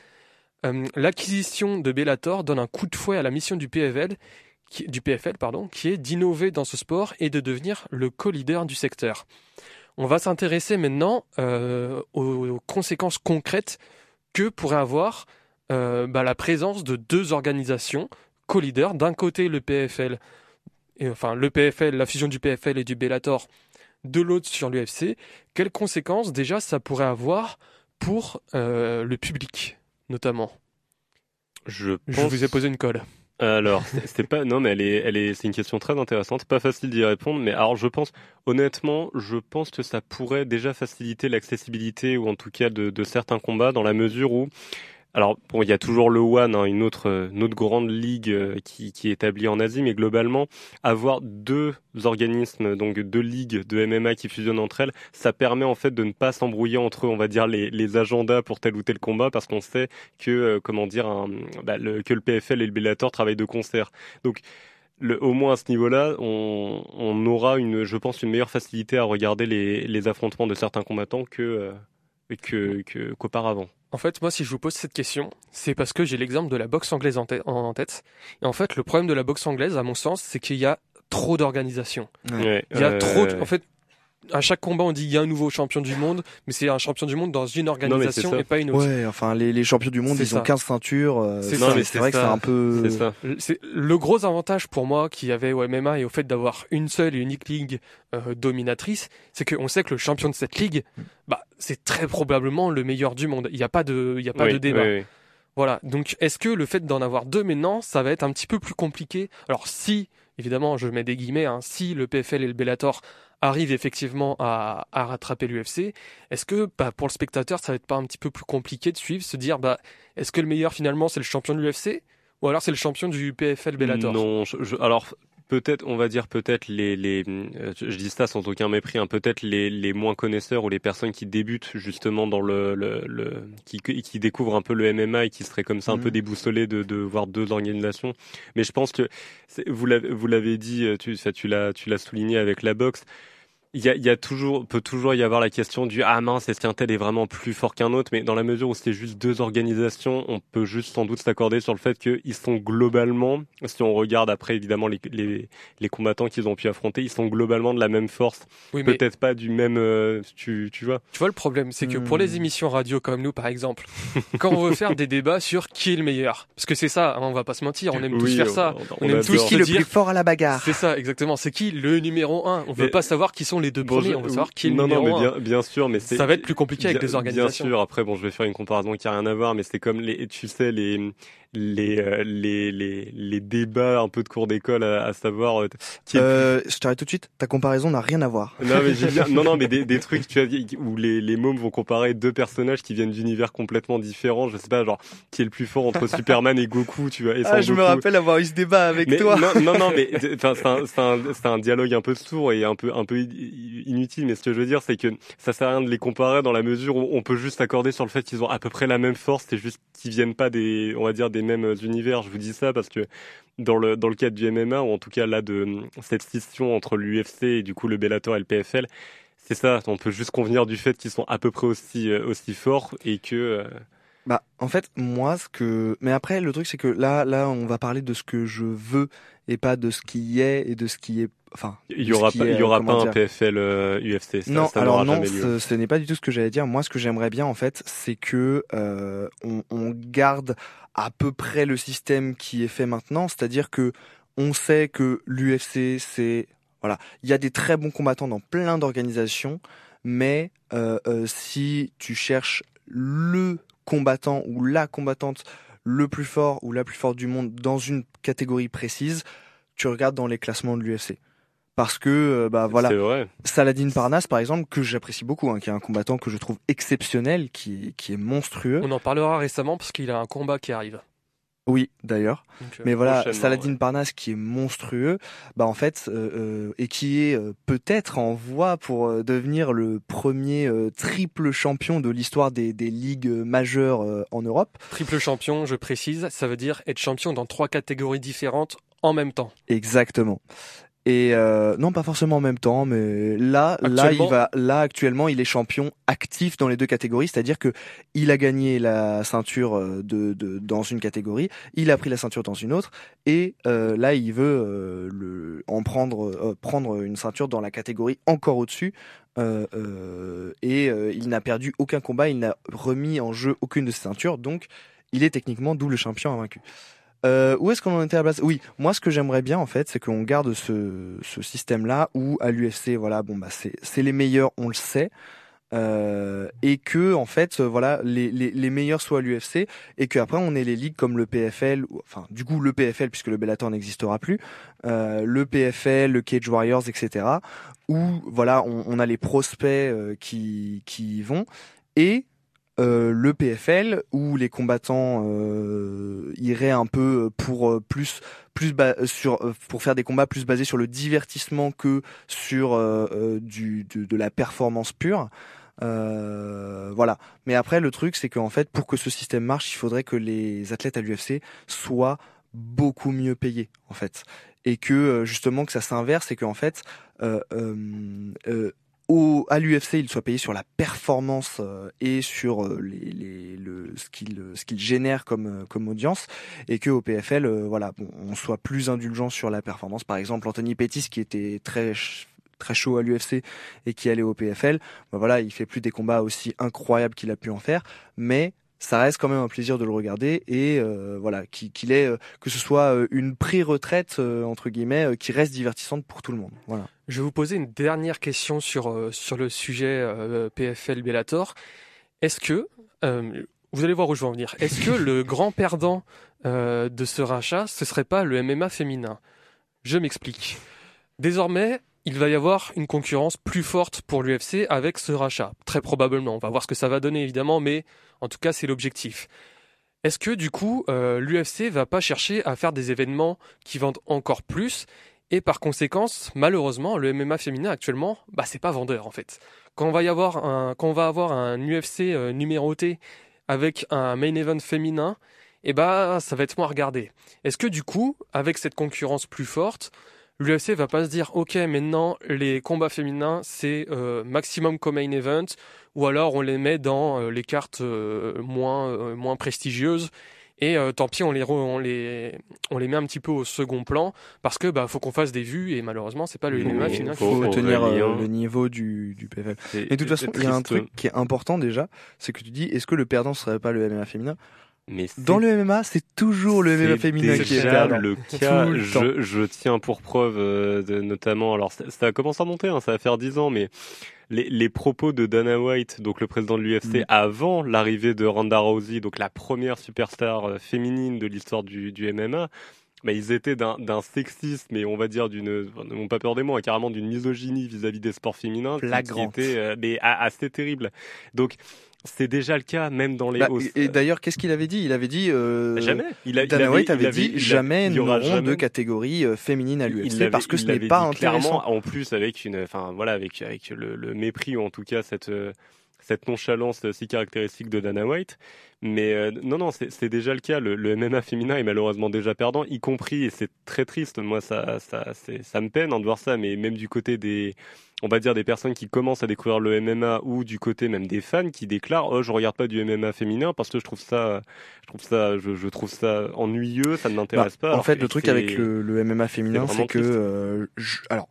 L'acquisition de Bellator donne un coup de fouet à la mission du PFL du PFL, pardon, qui est d'innover dans ce sport et de devenir le co-leader du secteur. On va s'intéresser maintenant euh, aux, conséquences concrètes que pourrait avoir euh, bah, la présence de deux organisations co-leaders. D'un côté, le PFL, et, enfin le PFL, la fusion du PFL et du Bellator, de l'autre sur l'UFC. Quelles conséquences déjà ça pourrait avoir pour euh, le public, notamment? Je, Je vous ai posé une colle. Alors, c'est pas non, mais elle est, elle est, c'est une question très intéressante. Pas facile d'y répondre, mais alors je pense, honnêtement, je pense que ça pourrait déjà faciliter l'accessibilité ou en tout cas de, de certains combats dans la mesure où alors bon, il y a toujours le One, hein, une autre, une autre grande ligue euh, qui, qui, est établie en Asie, mais globalement, avoir deux organismes, donc deux ligues de MMA qui fusionnent entre elles, ça permet en fait de ne pas s'embrouiller entre, on va dire, les, les agendas pour tel ou tel combat, parce qu'on sait que, euh, comment dire, un, bah, le, que le PFL et le Bellator travaillent de concert. Donc le, au moins à ce niveau-là, on, on, aura une, je pense, une meilleure facilité à regarder les, les affrontements de certains combattants que euh, que qu'auparavant. En fait, moi, si je vous pose cette question, c'est parce que j'ai l'exemple de la boxe anglaise en, tête. Et en fait, le problème de la boxe anglaise, à mon sens, c'est qu'il y a trop d'organisations. il y a trop. En fait, à chaque combat, on dit il y a un nouveau champion du monde, mais c'est un champion du monde dans une organisation et pas une autre. Ouais, enfin les, les champions du monde, ils ont 15 ceintures. Euh, c'est vrai que c'est un peu. C'est le gros avantage pour moi qu'il y avait au MMA et au fait d'avoir une seule et unique ligue euh, dominatrice, c'est qu'on sait que le champion de cette ligue, bah c'est très probablement le meilleur du monde. Il n'y a pas de, il y a pas de débat. Voilà. Donc, est-ce que le fait d'en avoir deux maintenant, ça va être un petit peu plus compliqué? Alors, si, évidemment, je mets des guillemets, hein, si le PFL et le Bellator arrivent effectivement à, rattraper l'UFC, est-ce que bah, pour le spectateur, ça va être pas un petit peu plus compliqué de suivre, se dire, bah, est-ce que le meilleur finalement c'est le champion de l'UFC ou alors c'est le champion du PFL Bellator? Non, alors peut-être, on va dire peut-être les, les, euh, je dis ça sans aucun mépris, hein, peut-être les, les moins connaisseurs ou les personnes qui débutent justement dans le, le, le qui, qui découvrent un peu le MMA et qui seraient comme ça un peu mhm. déboussolés de, de voir deux organisations. Mais je pense que vous l'avez, vous l'avez dit, euh, tu, ça, tu l'as, tu l'as souligné avec la boxe il y a, y a, toujours, peut toujours y avoir la question du ah mince, est-ce qu'un tel est vraiment plus fort qu'un autre? Mais dans la mesure où c'est juste deux organisations, on peut juste sans doute s'accorder sur le fait qu'ils sont globalement, si on regarde après évidemment les, les, les combattants qu'ils ont pu affronter, ils sont globalement de la même force. Oui, Peut-être pas du même, euh, tu, tu vois. Tu vois le problème, c'est que pour les hmm. émissions radio comme nous par exemple, quand on veut faire des débats sur qui est le meilleur, parce que c'est ça, hein, on va pas se mentir, on aime tous faire ça, on, aime tous qui est le plus fort à la bagarre? C'est ça, exactement. C'est qui le numéro un? On veut pas savoir qui sont les deux premiers, on veut savoir qui est le non, numéro non, mais bien, sûr, mais ça va être plus compliqué avec des organisations. Bien sûr. Après, bon, je vais faire une comparaison qui a rien à voir, mais c'est comme les, tu sais, les les, euh, les, les, les, débats un peu de cours d'école à, à, savoir. Euh, euh, je t'arrête tout de suite. Ta comparaison n'a rien à voir. Non mais bien, non non mais des, des trucs tu vois où les les mômes vont comparer deux personnages qui viennent d'univers complètement différents. Je sais pas genre qui est le plus fort entre Superman et Goku, tu vois. Et ah, je me rappelle avoir eu ce débat avec toi. Non non non mais enfin c'est un c'est un, un dialogue un peu sourd et un peu un peu inutile. Mais ce que je veux dire c'est que ça sert à rien de les comparer dans la mesure où on peut juste accorder sur le fait qu'ils ont à peu près la même force. C'est juste qu'ils viennent pas des on va dire des des mêmes univers. Je vous dis ça parce que dans le dans le cadre du MMA ou en tout cas là de cette scission entre l'UFC et du coup le Bellator et le PFL, c'est ça. On peut juste convenir du fait qu'ils sont à peu près aussi aussi forts et que bah, en fait, moi, ce que, mais après, le truc, c'est que là, là, on va parler de ce que je veux et pas de ce qui est et de ce qui est, enfin. Il y aura pas, il y aura pas un PFL UFC. Euh, ça, non, alors non, ce, n'est pas du tout ce que j'allais dire. Moi, ce que j'aimerais bien, en fait, c'est que euh, on, on garde à peu près le système qui est fait maintenant, c'est-à-dire que on sait que l'UFC, c'est voilà, il y a des très bons combattants dans plein d'organisations, mais euh, euh, si tu cherches le combattant ou la combattante le plus fort ou la plus forte du monde dans une catégorie précise, tu regardes dans les classements de l'UFC. Parce que, euh, bah voilà, Saladin Parnas, par exemple, que j'apprécie beaucoup, hein, qui est un combattant que je trouve exceptionnel, qui, qui est monstrueux. On en parlera récemment parce qu'il a un combat qui arrive. Oui, d'ailleurs. Euh, Mais voilà, Saladin Parnas qui est monstrueux, bah en fait, euh, euh et qui est euh, peut-être en voie pour devenir le premier triple champion de l'histoire des, des, ligues majeures en Europe. Triple champion, je précise, ça veut dire être champion dans trois catégories différentes en même temps. Exactement. Et euh, non, pas forcément en même temps, mais là, là, il va, là actuellement, il est champion actif dans les deux catégories, c'est-à-dire que il a gagné la ceinture euh, de, de, dans une catégorie, il a pris la ceinture dans une autre, et euh, là, il veut euh, le, en prendre, euh, prendre une ceinture dans la catégorie encore au-dessus. et il n'a perdu aucun combat, il n'a remis en jeu aucune de ses ceintures, donc il est techniquement double champion invaincu. Euh, où est-ce qu'on en était à la place Oui, moi ce que j'aimerais bien en fait, c'est qu'on garde ce, système-là où à l'UFC, voilà, bon bah c'est les meilleurs, on le sait. Euh, et que en fait voilà les, les, les meilleurs soient à l'UFC et qu'après on ait les ligues comme le PFL enfin du coup le PFL puisque le Bellator n'existera plus euh, le PFL le Cage Warriors etc où voilà on, a les prospects euh, qui qui y vont et euh, le PFL où les combattants euh, iraient un peu pour euh, plus plus sur pour faire des combats plus basés sur le divertissement que sur du de, la performance pure. voilà. Mais après, le truc, c'est qu'en fait, pour que ce système marche, il faudrait que les athlètes à l'UFC soient beaucoup mieux payés, en fait, et que justement que ça s'inverse et qu'en fait, euh, euh, au, à l'UFC, il soit payé sur la performance euh, et sur euh, les, les, le, ce qu'il ce qu'il génère comme euh, comme audience, et que au PFL, voilà, bon, on soit plus indulgent sur la performance. Par exemple, Anthony Pettis, qui était très très chaud à l'UFC et qui allait au PFL, ben voilà, il fait plus des combats aussi incroyables qu'il a pu en faire, mais ça reste quand même un plaisir de le regarder et euh, voilà qu'il est que ce soit une pré-retraite entre guillemets qui reste divertissante pour tout le monde. Voilà. Je vais vous poser une dernière question sur, euh, sur le sujet euh, PFL Bellator. Est-ce que, euh, vous allez voir où je veux en venir, est-ce que le grand perdant de ce rachat, ce serait pas le MMA féminin? Je m'explique. Désormais, il va y avoir une concurrence plus forte pour l'UFC avec ce rachat. Très probablement. On va voir ce que ça va donner évidemment, mais en tout cas, c'est l'objectif. Est-ce que du coup, l'UFC va pas chercher à faire des événements qui vendent encore plus? Et par conséquence, malheureusement, le MMA féminin actuellement, bah c'est pas vendeur en fait. Quand on va y avoir un, UFC euh, numéroté avec un main event féminin, eh bah ça va être moins regardé. Est-ce que du coup, avec cette concurrence plus forte, l'UFC va pas se dire ok maintenant les combats féminins c'est euh, maximum comme main event ou alors on les met dans euh, les cartes moins moins prestigieuses et euh, tant pis, on les, on, les, on les met un petit peu au second plan parce que bah faut qu'on fasse des vues et malheureusement c'est pas le MMA final. Il faut, tenir euh, le niveau du, du PFL. Et de toute façon, il y a un truc qui est important déjà, c'est que tu dis est-ce que le perdant serait pas le MMA féminin? Mais dans le MMA, c'est toujours le MMA féminin qui est perdant. le cas. je, je, tiens pour preuve, euh, de, notamment, alors ça, ça, commence à monter, hein, ça va faire 10 ans, mais les, les, propos de Dana White, donc le président de l'UFC, mm. avant l'arrivée de Ronda Rousey, donc la première superstar euh, féminine de l'histoire du, du MMA, bah, ils étaient d'un sexisme et on va dire d'une, n'ont pas peur des mots, hein, carrément d'une misogynie vis-à-vis des sports féminins, qui était euh, mais assez terrible. Donc c'est déjà le cas, même dans les. Bah, et d'ailleurs, qu'est-ce qu'il avait dit? Il avait dit. Euh, jamais. Il a, Dana White avait, dit jamais nous n'aurons de catégorie euh, féminine à l'UFC parce que ce n'est pas intéressant. Clairement, en plus avec une, enfin voilà, avec avec le, le, mépris ou en tout cas cette euh, cette nonchalance si caractéristique de Dana White. Mais euh, non, non, c'est déjà le cas. Le, le, MMA féminin est malheureusement déjà perdant, y compris, et c'est très triste. Moi, ça, ça, ça me peine hein, de voir ça, mais même du côté des, on va dire des personnes qui commencent à découvrir le MMA ou du côté même des fans qui déclarent oh je regarde pas du MMA féminin parce que je trouve ça je trouve ça je, trouve ça ennuyeux ça ne m'intéresse bah, pas en fait le truc avec le, le MMA féminin c'est que euh, alors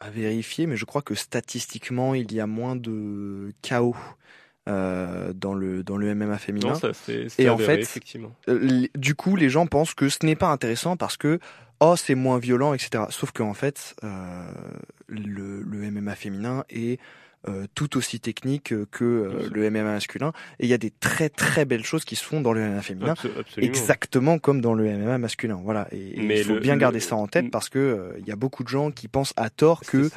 à vérifier, mais je crois que statistiquement, il y a moins de chaos euh, dans le dans le MMA féminin. ça, et en fait, effectivement. Euh, du coup, les gens pensent que ce n'est pas intéressant parce que oh c'est moins violent, etc. Sauf qu'en fait, euh, le, le MMA féminin est tout aussi technique que euh, le MMA masculin. Et il y a des très très belles choses qui se font dans le MMA féminin, exactement comme dans le MMA masculin. Voilà. Et, il faut bien garder ça en tête parce que euh, il y a beaucoup de gens qui pensent à tort que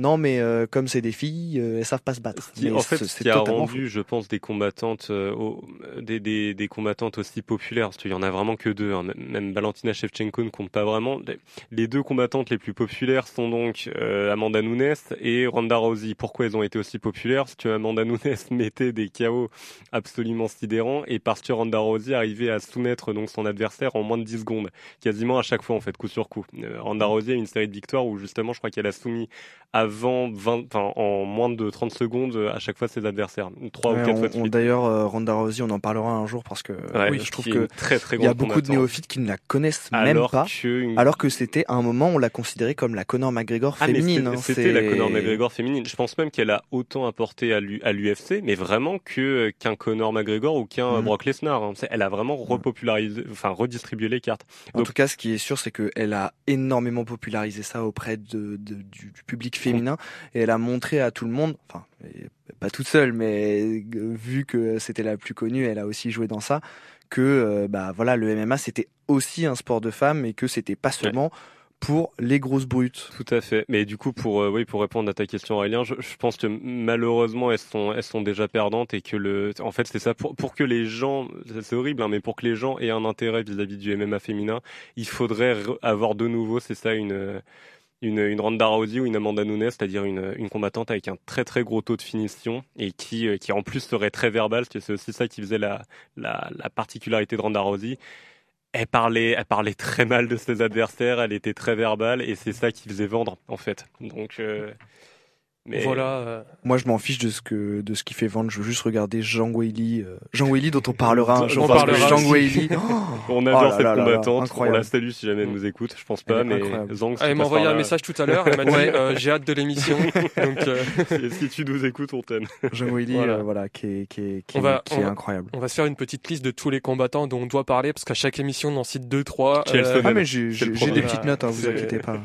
non, mais euh, comme c'est des filles, euh, elles savent pas se battre. en fait, ce qui a rendu, je pense, des combattantes, euh, des, des, des, combattantes aussi populaires, qu'il y en a vraiment que deux. Hein. Même Valentina Shevchenko ne compte pas vraiment. Les deux combattantes les plus populaires sont donc Amanda Nunes et Ronda Rousey. Pourquoi elles ont été aussi populaires? Parce que Amanda Nunes mettait des chaos absolument sidérants et parce que Ronda Rousey arrivait à soumettre donc son adversaire en moins de 10 secondes, quasiment à chaque fois en fait, coup sur coup. Ronda Rousey a une série de victoires où justement, je crois qu'elle a soumis à avant 20, enfin, en moins de 30 secondes à chaque fois ses adversaires. Trois ou quatre fois de suite. D'ailleurs, euh, Ronda Rousey, on en parlera un jour parce que oui, je trouve que très, très il y a beaucoup de néophytes qui ne la connaissent même pas, alors que c'était à un moment on l'a considérée comme la Conor McGregor ah, féminine. Hein, c'était la Conor McGregor féminine. Je pense même qu'elle a autant apporté à l'UFC, mais vraiment que qu'un Conor McGregor ou qu'un mm. Brock Lesnar. Hein. Elle a vraiment repopularisé, enfin redistribué les cartes. En tout cas, ce qui est sûr, c'est qu'elle a énormément popularisé ça auprès de, du, du public féminin et elle a montré à tout le monde, enfin pas toute seule, mais vu que c'était la plus connue, elle a aussi joué dans ça, que euh, bah voilà le MMA c'était aussi un sport de femmes et que c'était pas seulement pour les grosses brutes. Tout à fait. Mais du coup, pour euh, oui, pour répondre à ta question, Aurélien, je, pense que malheureusement, elles sont elles sont déjà perdantes et que le, en fait, c'est ça pour pour que les gens, c'est horrible, hein, mais pour que les gens aient un intérêt vis-à-vis -vis du MMA féminin, il faudrait avoir de nouveau, c'est ça, une une, une Ronda ou une Amanda Nunes, c'est-à-dire une, une combattante avec un très très gros taux de finition et qui, euh, qui en plus serait très verbale, c'est aussi ça qui faisait la, la, la particularité de Ronda Rousey. Elle parlait, elle parlait très mal de ses adversaires, elle était très verbale et c'est ça qui faisait vendre en fait. Donc euh, mais voilà. Euh, Moi, je m'en fiche de ce que de ce qui fait vendre. Je veux juste regarder Jean Weili, euh, Jean Weili dont on parlera un jour. On parlera Jean Weili. on adore oh cette combattante. on la salue si jamais elle nous écoute. Je pense pas, mais Zang. Elle m'a envoyé un message tout à l'heure. Elle m'a dit euh, j'ai hâte de l'émission. Donc si tu nous écoutes, on t'aime. Jean Weili, voilà. qui est qui est qui, est, qui est incroyable. On va se faire une petite liste de tous les combattants dont on doit parler parce qu'à chaque émission on en cite deux trois. Ah mais j'ai des petites notes, hein, vous inquiétez pas.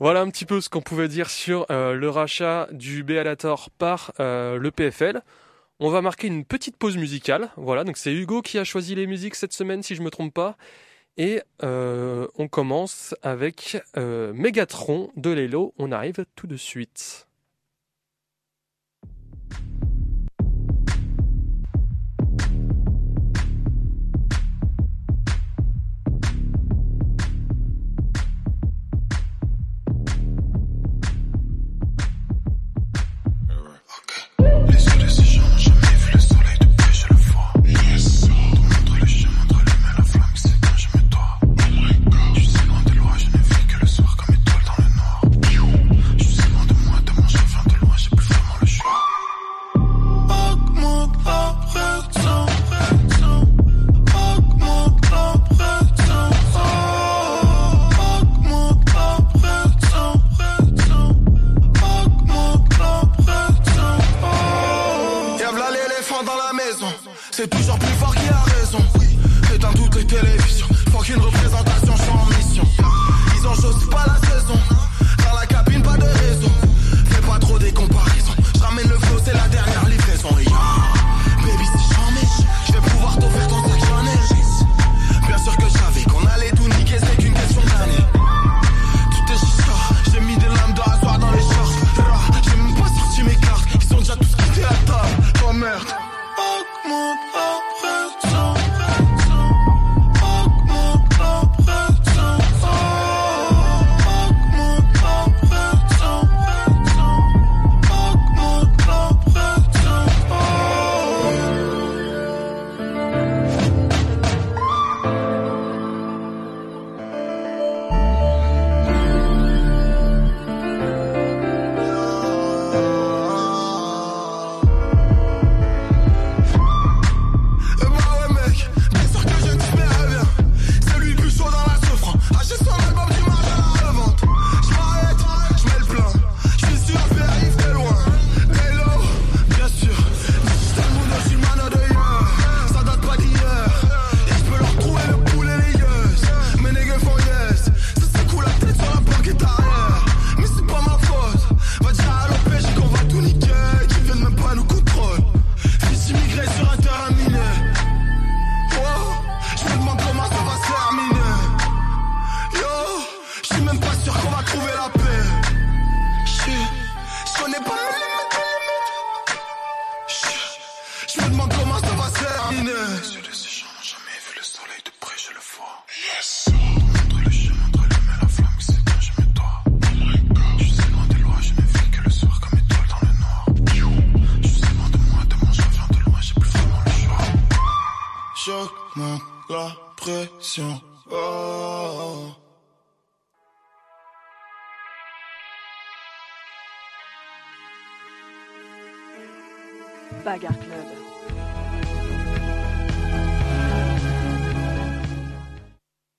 Voilà un petit peu ce qu'on pouvait dire sur le rachat du BLA par euh, le PFL. On va marquer une petite pause musicale. Voilà, donc c'est Hugo qui a choisi les musiques cette semaine, si je me trompe pas. Et euh, on commence avec euh, Megatron de Lelo. On arrive tout de suite.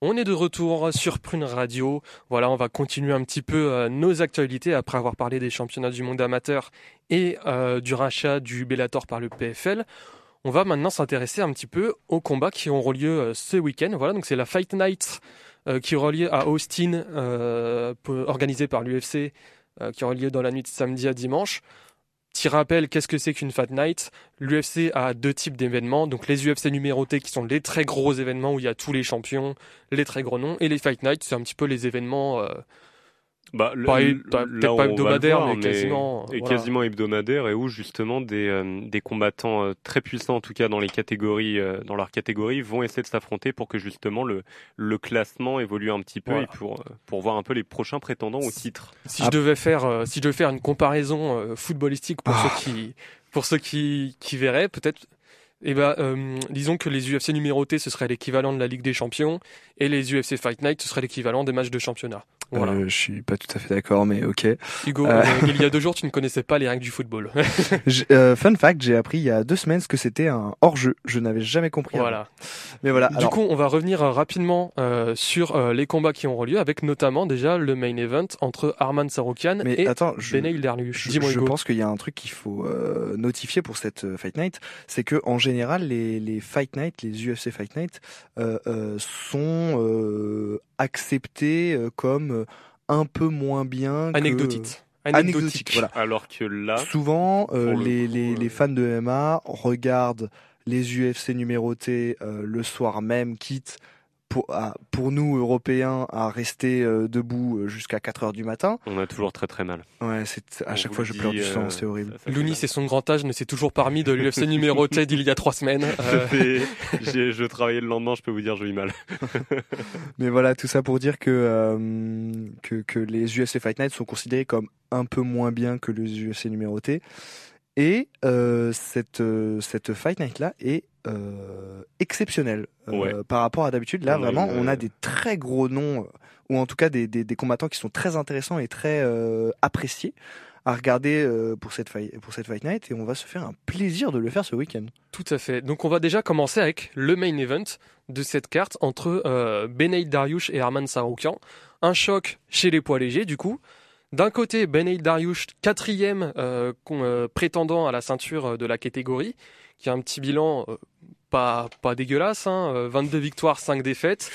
On est de retour sur Prune Radio. Voilà, on va continuer un petit peu euh, nos actualités après avoir parlé des championnats du monde amateur et euh, du rachat du Bellator par le PFL. On va maintenant s'intéresser un petit peu aux combats qui auront lieu euh, ce week-end. Voilà, c'est la Fight Night qui aura lieu à Austin, organisée par l'UFC, qui aura lieu dans la nuit de samedi à dimanche. Petit rappel, qu'est-ce que c'est qu'une Fight Night? L'UFC a deux types d'événements, donc les UFC numérotés qui sont les très gros événements où il y a tous les champions, les très gros noms, et les Fight Night, c'est un petit peu les événements euh, Bah, Pas- pas- peut-être pas hebdomadaire, voir, mais quasiment, et voilà. quasiment hebdomadaire, et où justement des, euh, des combattants euh, très puissants, en tout cas dans les catégories, euh, dans leur catégorie, vont essayer de s'affronter pour que justement le, le classement évolue un petit peu Voilà. et pour, euh, pour voir un peu les prochains prétendants au titre. Si Ah. je devais faire, euh, si je devais faire une comparaison euh, footballistique pour Ah. ceux qui, pour ceux qui, qui verraient, peut-être, eh ben, euh, disons que les UFC numérotés ce serait l'équivalent de la Ligue des Champions et les UFC Fight Night ce serait l'équivalent des matchs de championnat. Voilà. Euh, je suis pas tout à fait d'accord, mais ok. Hugo, euh. il y a deux jours, tu ne connaissais pas les règles du football. Euh, fun fact, j'ai appris il y a deux semaines ce que c'était un hors-jeu. Je n'avais jamais compris. avant. voilà. Mais voilà. Du alors, coup, on va revenir euh, rapidement euh, sur euh, les combats qui ont lieu, avec notamment déjà le main event entre Arman Saroukian mais et attends, je, Dariush. je, je pense qu'il y a un truc qu'il faut euh, notifier pour cette Fight Night, c'est que en général les, les Fight Night, les UFC Fight Night, euh, euh, sont euh, acceptés euh, comme euh, un peu moins bien que- Anecdotique. Anecdotique. Voilà. Alors que là, Souvent, euh, le les, coup, les, euh, les fans de MMA regardent les UFC numérotés euh, le soir même, quitte pour, à- pour nous, Européens, à rester euh, debout euh, jusqu'à 4 heures du matin. on a toujours très très mal. Ouais, c'est à On chaque fois je pleure du euh, sang, c'est horrible. Louni, c'est son grand âge, ne s'est toujours pas remis de l'UFC numéroté d'il y a trois semaines. Euh, je travaillais le lendemain, je peux vous dire, j'ai eu mal. Mais voilà, tout ça pour dire que, euh, que, que les UFC Fight Night sont considérés comme un peu moins bien que les UFC numérotés. Et euh, cette, euh, cette Fight Night là est euh, exceptionnelle euh, par rapport à d'habitude. Là, On a vraiment, on a des très gros noms, euh, ou en tout cas des, des, des combattants qui sont très intéressants et très euh, appréciés à regarder pour, cette fight, pour cette Fight Night. Et on va se faire un plaisir de le faire ce week-end. Tout à fait. Donc on va déjà commencer avec le main event de cette carte entre euh, Dariush et Arman Saroukian. Un choc chez les poids légers du coup. D'un côté, Beneil Dariush, quatrième euh, prétendant à la ceinture de la catégorie, qui a un petit bilan euh, pas, pas dégueulasse, hein, euh, 22 victoires, 5 défaites.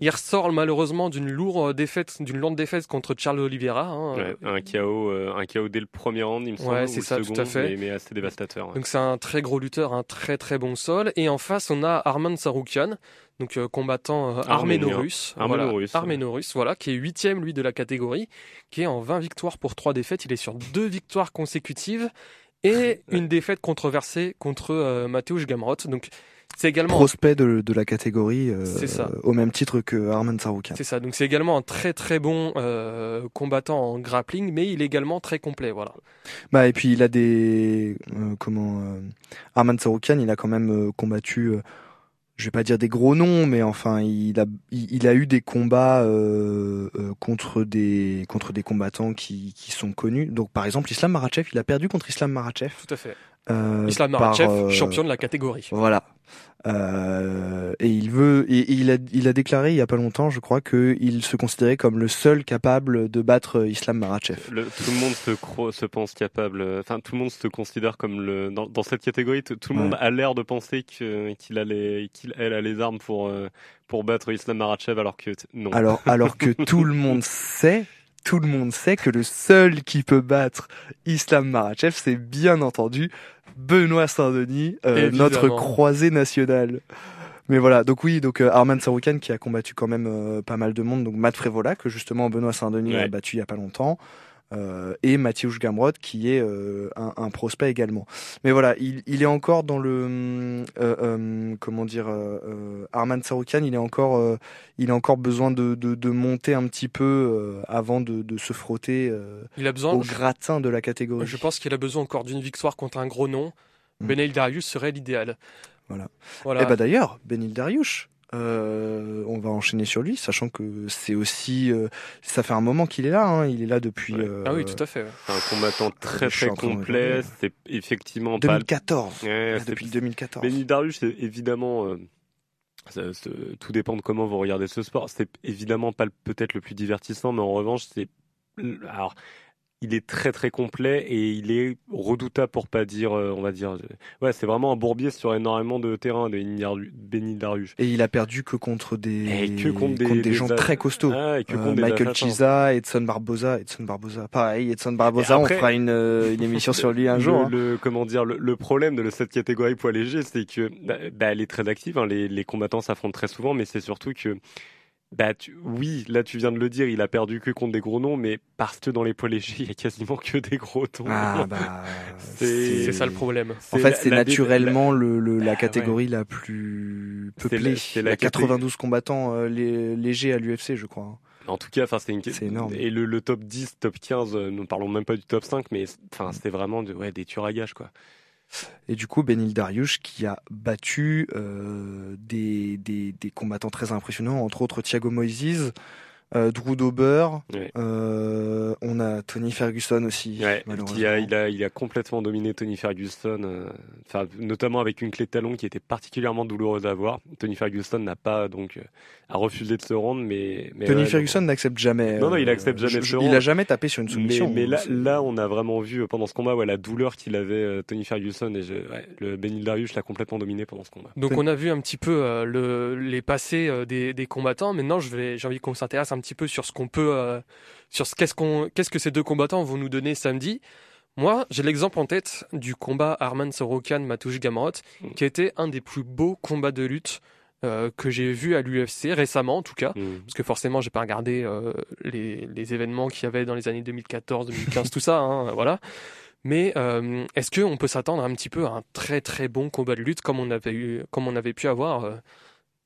Il ressort malheureusement d'une lourde défaite, d'une lourde défaite contre Charles Oliveira. hein, Ouais, un KO, euh, un KO dès le premier round, il me semble, Ouais, ou c'est ça, tout second, à fait. mais, mais assez dévastateur. ouais. Donc c'est un très gros lutteur, un très très bon sol. Et en face, on a Arman Saroukian, donc euh, combattant euh, arméno-russe. Arméno-russe, Voilà, qui est huitième lui de la catégorie, qui est en 20 victoires pour trois défaites. Il est sur deux victoires consécutives et une défaite controversée contre euh, Mateusz Gamrot. Donc c'est également Prospect de, de la catégorie, euh, ça. au même titre que Arman Saroukian. c'est ça. Donc c'est également un très très bon euh, combattant en grappling, mais il est également très complet. Voilà. Bah et puis il a des euh, comment euh, Arman Saroukian, il a quand même euh, combattu euh, je vais pas dire des gros noms, mais enfin, il a, il, a eu des combats euh, euh, contre des contre des combattants qui, sont connus. Donc, par exemple, Islam Marachev, il a perdu contre Islam Marachev. Tout à fait. Euh, Islam par, Marachev, euh, champion de la catégorie. Voilà. Euh, et il veut, et il a, il a déclaré il y a pas longtemps, je crois, que il se considérait comme le seul capable de battre Islam Marachev. Le, tout le monde se, croit, se pense capable. Enfin, tout le monde se considère comme le dans, dans cette catégorie. Tout le monde a l'air de penser qu'il a les qu'il elle a les armes pour euh, pour battre Islam Marachev, alors que non. Alors, alors que tout le monde sait, tout le monde sait que le seul qui peut battre Islam Marachev, c'est bien entendu Benoît Saint-Denis, euh, notre croisé national. Mais voilà, donc oui, donc euh, Arman Saroukan qui a combattu quand même euh, pas mal de monde, donc Matt Frévola que justement Benoît Saint-Denis a battu il y a pas longtemps. Euh, et Mathieusz Gamrot qui est euh, un, un prospect également. Mais voilà, il, il est encore dans le euh, comment dire Arman Saroukan, il est encore il a encore besoin de, de, de monter un petit peu avant de, de se frotter Il a besoin. au gratin de la catégorie. Je pense qu'il a besoin encore d'une victoire contre un gros nom. Mm. Beneil Darius serait l'idéal. Voilà. Voilà. Et bah d'ailleurs, Benil Dariush, euh, on va enchaîner sur lui, sachant que c'est aussi, euh, ça fait un moment qu'il est là, hein, il est là depuis Ouais. euh, ah oui, tout à fait. ouais. C'est un combattant très très complet. C'est effectivement pas. 2014. Ouais, Là, c'est- depuis 2014. Benny Darius, c'est évidemment. euh, ça- ça- tout dépend de comment vous regardez ce sport. C'est évidemment pas peut-être le plus divertissant, mais en revanche, c'est. Alors, il est très très complet et il est redoutable pour pas dire, euh, on va dire. euh, Ouais, c'est vraiment un bourbier sur énormément de terrain, de Benny Darius. Et il a perdu que contre des, Et que contre des- des gens a- très costauds. Ah, et que Euh, Michael. Chiza, Edson Barboza, Edson Barboza. Pareil, Edson Barboza, après- on fera une, une émission sur lui un le, jour. hein. le- comment dire, le, le problème de cette catégorie poids léger, c'est que bah, bah, elle est très active. hein, les, les combattants s'affrontent très souvent, mais c'est surtout que, bah, tu- oui, là tu viens de le dire, il a perdu que contre des gros noms, mais parce que dans les poids légers, il y a quasiment que des gros noms. Ah bah, C'est- ça le problème. En fait, c'est la- naturellement le, le- la Bah, catégorie la plus peuplée. il la y a caté- 92 combattants euh, lé- légers à l'UFC, je crois. En tout cas, enfin, c'est une. Énorme. Et le, le top 10, top 15, euh, nous ne parlons même pas du top 5, mais enfin, c'était vraiment de, ouais, des tueurs à gages, quoi. Et du coup, Benil Dariush qui a battu euh, des, des, combattants très impressionnants, entre autres Thiago Moises, euh, Drew Dober, Ouais. euh, on a Tony Ferguson aussi, Ouais, a, il, a, il a complètement dominé Tony Ferguson, euh, enfin, notamment avec une clé de talon qui était particulièrement douloureuse à voir. Tony Ferguson n'a pas donc euh, a refusé de se rendre, mais, mais Tony ouais, Ferguson n'accepte jamais. Non, non, il accepte jamais je- de je- se Il rendre. a jamais tapé sur une soumission. mais là, là, on a vraiment vu pendant ce combat ouais, la douleur qu'il avait euh, Tony Ferguson et je, ouais, le Benil Darius l'a complètement dominé pendant ce combat. Donc on a vu un petit peu euh, le, les passés euh, des, des combattants. Maintenant, je vais, j'ai envie qu'on s'intéresse un petit peu sur ce qu'on peut, euh, sur ce qu'est-ce qu'on, qu'est-ce que ces deux combattants vont nous donner samedi. Moi, j'ai l'exemple en tête du combat Arman Sorokan Matouche Gamrot, Mm. qui a été un des plus beaux combats de lutte euh, que j'ai vu à l'UFC récemment, en tout cas. Mm. Parce que forcément, j'ai pas regardé euh, les, les événements qu'il y avait dans les années 2014, 2015, tout ça, hein, voilà. Mais euh, est-ce qu'on peut s'attendre un petit peu à un très très bon combat de lutte comme on avait eu, comme on avait pu avoir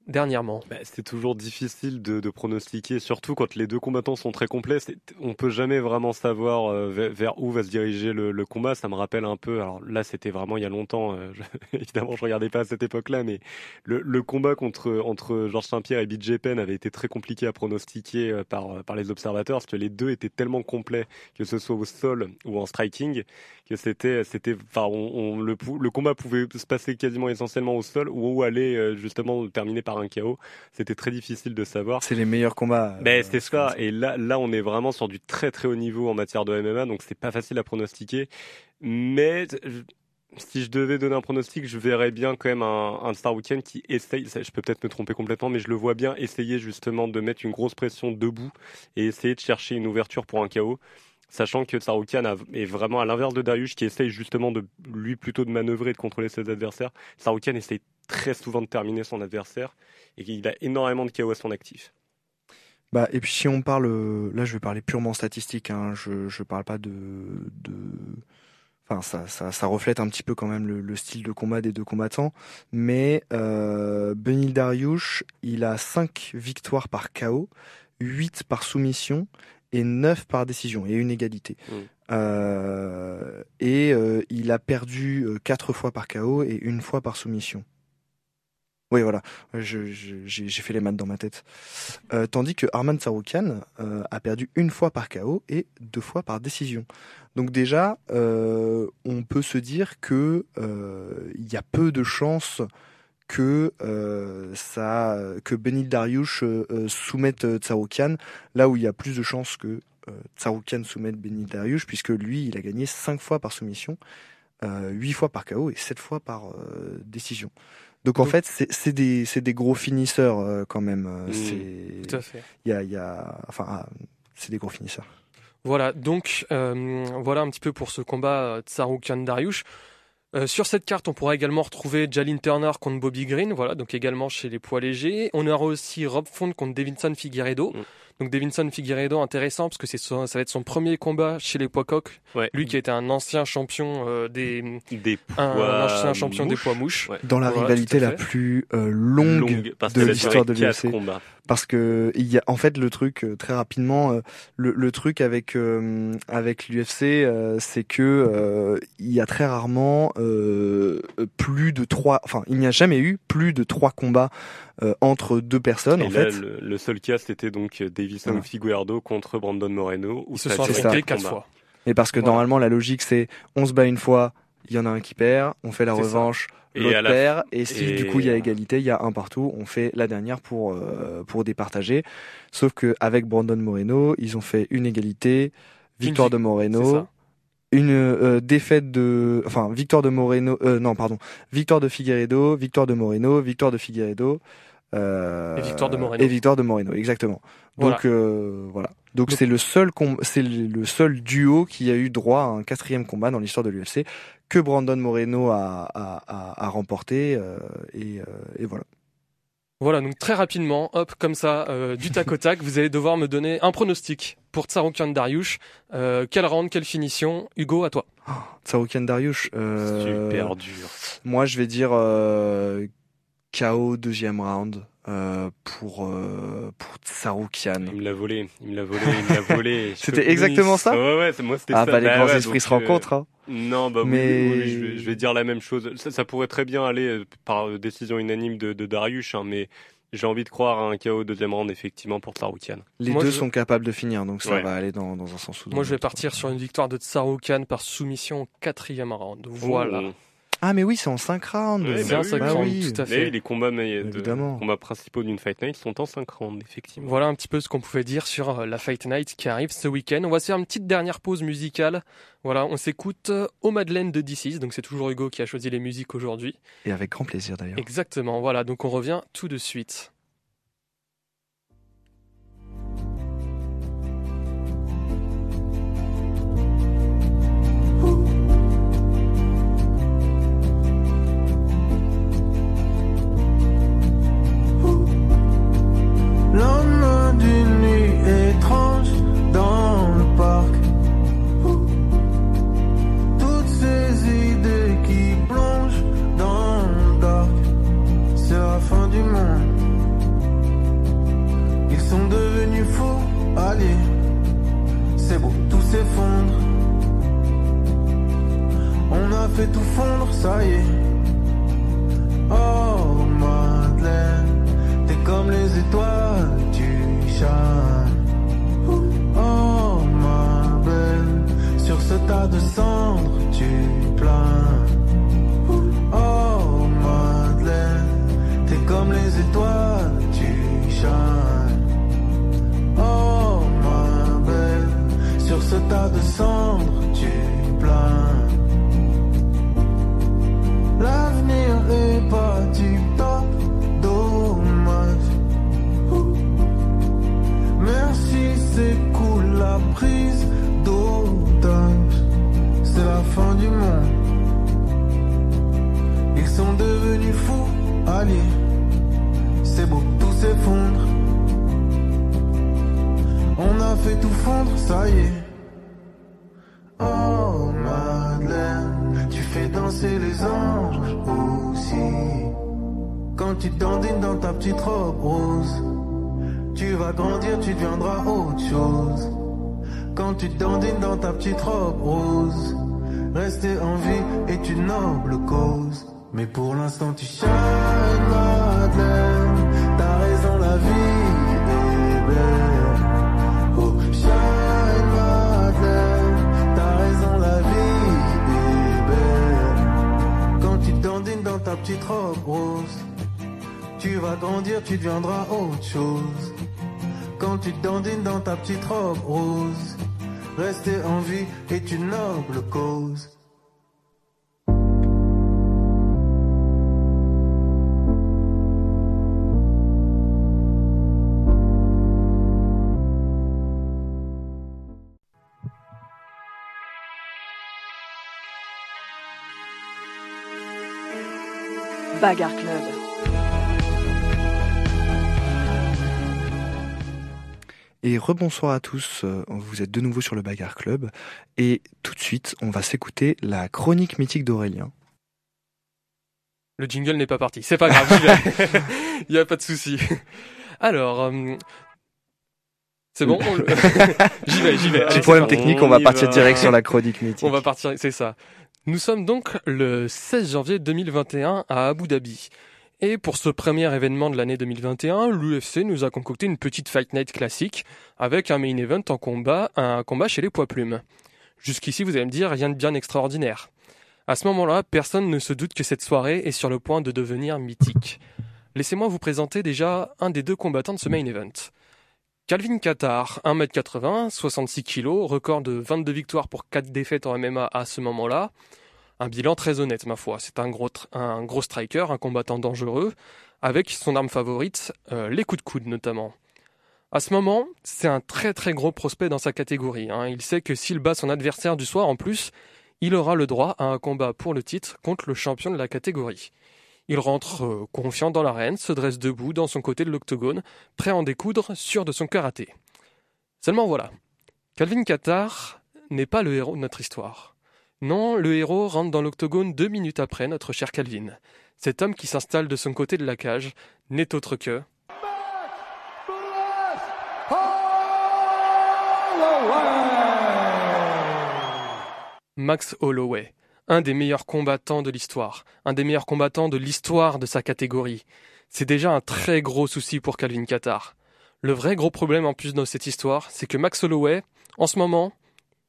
dernièrement Bah, c'est toujours difficile de, de pronostiquer, surtout quand les deux combattants sont très complets. On peut jamais vraiment savoir euh, vers, où va se diriger le, le combat. Ça me rappelle un peu. Alors là, c'était vraiment il y a longtemps. euh, je- évidemment, je regardais pas à cette époque-là, mais le, le combat contre entre Georges Saint-Pierre et BJ Penn avait été très compliqué à pronostiquer euh, par par les observateurs, parce que les deux étaient tellement complets, que ce soit au sol ou en striking, que c'était c'était. Enfin, le le combat pouvait se passer quasiment essentiellement au sol ou aller euh, justement terminer par un KO. C'était très difficile de savoir. C'est les meilleurs combats. Ben euh, c'est ça. Et là, là, on est vraiment sur du très très haut niveau en matière de MMA, donc c'est pas facile à pronostiquer. Mais si je devais donner un pronostic, je verrais bien quand même un, un Star Weekend qui essaye. Je peux peut-être me tromper complètement, mais je le vois bien essayer justement de mettre une grosse pression debout et essayer de chercher une ouverture pour un KO. Sachant que Saroukian est vraiment à l'inverse de Darius qui essaye justement de lui plutôt de manœuvrer et de contrôler ses adversaires. Saroukian essaye très souvent de terminer son adversaire et il a énormément de KO à son actif. Bah, et puis si on parle, euh, là je vais parler purement statistique, hein, je je parle pas de, de... enfin ça, ça reflète un petit peu quand même le, le style de combat des deux combattants, mais euh, Benil Dariush, il a 5 victoires par KO, 8 par soumission et 9 par décision et une égalité. Mm. Euh, et euh, il a perdu 4 fois par KO et une fois par soumission. Oui, voilà. J'ai fait les maths dans ma tête. Euh, tandis que Arman Tsaroukian euh, a perdu une fois par KO et deux fois par décision. Donc déjà, euh, on peut se dire que euh, il y a peu de chances que euh, ça, que Benil Dariush euh, euh, soumette euh, Tsaroukian, là où il y a plus de chances que euh, Tsaroukian soumette Benil Dariush, puisque lui, il a gagné cinq fois par soumission, euh, huit fois par KO et sept fois par décision. Donc en Donc- fait, c'est des, des gros finisseurs quand même. euh, Mm, c'est- Tout à fait. il y a, y a, enfin, ah, c'est des gros finisseurs. Voilà, donc euh, voilà un petit peu pour ce combat Tsaroukian Dariush. Euh, sur cette carte, on pourra également retrouver Jalin Turner contre Bobby Green, voilà, donc également chez les poids légers. On aura aussi Rob Font contre Davinson Figueiredo. Mm. Donc Davinson Figueiredo, intéressant parce que c'est son- ça va être son premier combat chez les poids coqs. Ouais. Lui qui était un ancien champion euh, des Des un, poids ancien champion des mouches. poids mouches. Ouais. Dans la Voilà, rivalité la plus euh, longue, Longue, parce de l'histoire de l'UFC. parce que il y a en fait le truc euh, très rapidement, euh, le, le truc avec euh, avec l'UFC, euh, c'est que euh, il y a très rarement euh, plus de trois, enfin il n'y a jamais eu plus de trois combats euh, entre deux personnes Et en là, fait. le, le seul cas, c'était donc Davison Voilà. Figueroa contre Brandon Moreno. Où Ils se ça sont ça. affrontés quatre fois. Et parce que Voilà. normalement la logique c'est on se bat une fois, il y en a un qui perd, on fait la ça. revanche, Et l'autre perd, et si et- du coup il y a égalité, il y a un partout, on fait la dernière pour euh, pour départager. Sauf que avec Brandon Moreno, ils ont fait une égalité, victoire de Moreno, ça. une euh, défaite de, enfin victoire de Moreno, euh, non pardon, victoire de Figueiredo, victoire de Moreno, victoire de Figueiredo. Euh, Et victoire de Moreno. Et victoire de Moreno, exactement. Voilà. Donc euh, voilà. Donc c'est le seul c'est le seul duo qui a eu droit à un quatrième combat dans l'histoire de l'UFC que Brandon Moreno a a, a, a remporté euh, et, euh, et voilà. Voilà, donc très rapidement, hop, comme ça, euh, du tac au tac, vous allez devoir me donner un pronostic pour Tsaroukian Dariush. Euh, quel round, quelle finition? Hugo, à toi. Tsaroukian Dariush. Euh, Super dur. Moi je vais dire euh, KO deuxième round euh, pour euh, pour Tsaroukian. Il me l'a volé, il me l'a volé, il me l'a volé. C'était exactement ça Ouais, ouais, c'est moi, c'était Ah ça. bah les grands ouais, esprits se euh, rencontrent. Hein. Non, bah oui, Mais- oui, oui, je, vais, je vais dire la même chose. Ça, ça pourrait très bien aller euh, par décision unanime de, de Darius, hein, mais j'ai envie de croire à un KO deuxième round, effectivement, pour Tsaroukian. Les Moi, deux je- sont capables de finir, donc ça Ouais. va aller dans, dans un sens ou dans Moi, je vais partir sur une victoire de Tsaroukian par soumission au quatrième round. Voilà. Oh. Ah mais oui, c'est en 5 rounds. Ouais, C'est bah oui, bah oui. tout à Mais fait. oui, les combats, mais, de, combats principaux d'une Fight Night sont en 5 rounds, effectivement. Voilà un petit peu ce qu'on pouvait dire sur euh, la Fight Night qui arrive ce week-end. On va se faire une petite dernière pause musicale. Voilà, on s'écoute euh, Au Madeleine de DC's. Donc c'est toujours Hugo qui a choisi les musiques aujourd'hui. Et avec grand plaisir d'ailleurs. Exactement. Voilà, donc on revient tout de suite. Lendemain d'une nuit étrange dans le parc. Toutes ces idées qui plongent dans le dark. C'est la fin du monde. Ils sont devenus fous, allez. C'est beau, tout s'effondre. On a fait tout fondre, ça y est. Oh comme les étoiles, tu shines. Oh ma belle, sur ce tas de cendres, tu plains. Oh Madeleine, t'es comme les étoiles, tu shines. Oh ma belle, sur ce tas de cendres, tu plains. L'avenir est pas du la prise d'otage. C'est la fin du monde. Ils sont devenus fous, allez. C'est beau, tout s'effondre. On a fait tout fondre, ça y est. Oh Madeleine, tu fais danser les anges aussi. Quand tu dandines dans ta petite robe rose, tu vas grandir, tu deviendras autre chose. Quand tu dandines dans ta petite robe rose, rester en vie est une noble cause. Mais pour l'instant tu shine Madeleine T'as raison la vie est belle. Oh Madeleine T'as raison la vie est belle. Quand tu dandines dans ta petite robe rose Tu vas grandir, tu deviendras autre chose. Quand tu dandines dans ta petite robe rose Rester en vie est une noble cause Bagarre Club. Et rebonsoir à tous, euh, vous êtes de nouveau sur le Bagarre Club. Et tout de suite, on va s'écouter la chronique mythique d'Aurélien. Le jingle n'est pas parti, c'est pas grave, j'y vais. Il y a pas de souci. Alors, euh, c'est bon, on le- j'y vais, j'y vais. Petit problème technique, On va partir va. direct sur la chronique mythique. On va partir, c'est ça. Nous sommes donc le 16 janvier 2021 à Abu Dhabi. Et pour ce premier événement de l'année 2021, l'UFC nous a concocté une petite Fight Night classique avec un main event en combat, un combat chez les poids plumes. Jusqu'ici, vous allez me dire, rien de bien extraordinaire. À ce moment-là, personne ne se doute que cette soirée est sur le point de devenir mythique. Laissez-moi vous présenter déjà un des deux combattants de ce main event. Calvin Qatar, 1m80, 66 kg, record de 22 victoires pour 4 défaites en MMA à ce moment-là. Un bilan très honnête, ma foi. C'est un gros, striker, un combattant dangereux, avec son arme favorite, euh, les coups de coude notamment. À ce moment, c'est un très très gros prospect dans sa catégorie. hein. Il sait que s'il bat son adversaire du soir en plus, il aura le droit à un combat pour le titre contre le champion de la catégorie. Il rentre euh, confiant dans l'arène, se dresse debout dans son côté de l'octogone, prêt à en découdre, sûr de son karaté. Seulement voilà, Calvin Qatar n'est pas le héros de notre histoire. Non, le héros rentre dans l'octogone deux minutes après notre cher Calvin. Cet homme qui s'installe de son côté de la cage n'est autre que Max Holloway, un des meilleurs combattants de l'histoire, un des meilleurs combattants de l'histoire de sa catégorie. C'est déjà un très gros souci pour Calvin Qatar. Le vrai gros problème en plus dans cette histoire, c'est que Max Holloway, en ce moment,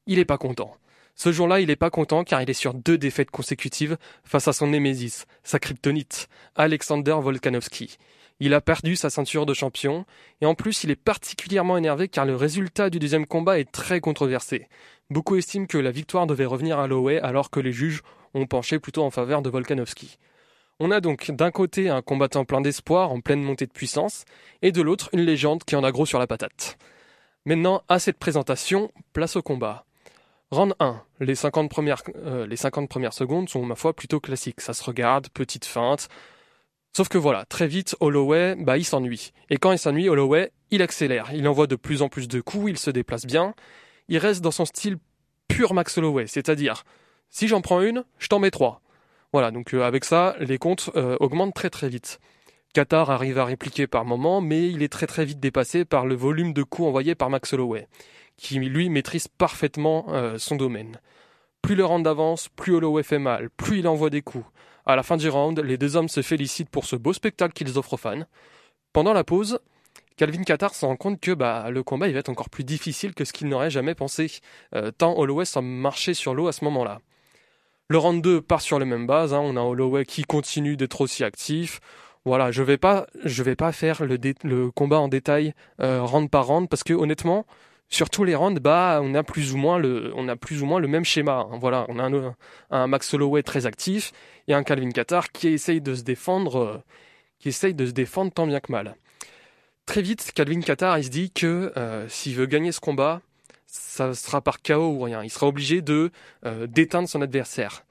il est pas content. Ce jour-là, il est pas content car il est sur deux défaites consécutives face à son némésis, sa kryptonite, Alexander Volkanovski. Il a perdu sa ceinture de champion et en plus il est particulièrement énervé car le résultat du deuxième combat est très controversé. Beaucoup estiment que la victoire devait revenir à Holloway alors que les juges ont penché plutôt en faveur de Volkanovski. On a donc d'un côté un combattant plein d'espoir en pleine montée de puissance et de l'autre une légende qui en a gros sur la patate. Maintenant, à cette présentation, place au combat. Round 1. Les 50 premières, euh, les 50 premières secondes sont, ma foi, plutôt classiques. Ça se regarde, petite feinte. Sauf que voilà, très vite, Holloway, bah, il s'ennuie. Et quand il s'ennuie, Holloway, il accélère. Il envoie de plus en plus de coups, il se déplace bien. Il reste dans son style pur Max Holloway. C'est-à-dire, si j'en prends une, je t'en mets trois. Voilà, donc euh, avec ça, les comptes euh, augmentent très très vite. Qatar arrive à répliquer par moment, mais il est très très vite dépassé par le volume de coups envoyés par Max Holloway qui lui maîtrise parfaitement euh, son domaine. Plus le round avance, plus Holloway fait mal, plus il envoie des coups. À la fin du round, les deux hommes se félicitent pour ce beau spectacle qu'ils offrent aux fans. Pendant la pause, Calvin Qatar se rend compte que bah, le combat va être encore plus difficile que ce qu'il n'aurait jamais pensé, euh, tant Holloway semble marcher sur l'eau à ce moment-là. Le round 2 part sur les mêmes bases, hein, on a Holloway qui continue d'être aussi actif. Voilà, je vais pas, je vais pas faire le combat en détail euh, round par round parce que honnêtement, sur tous les rounds, bah, on a plus ou moins le, même schéma. hein. Voilà, on a un, Max Holloway très actif et un Calvin Qatar qui essaye de se défendre, euh, qui essaye de se défendre tant bien que mal. Très vite, Calvin Qatar, se dit que euh, s'il veut gagner ce combat, ça sera par KO ou rien. Il sera obligé de euh, d'éteindre son adversaire.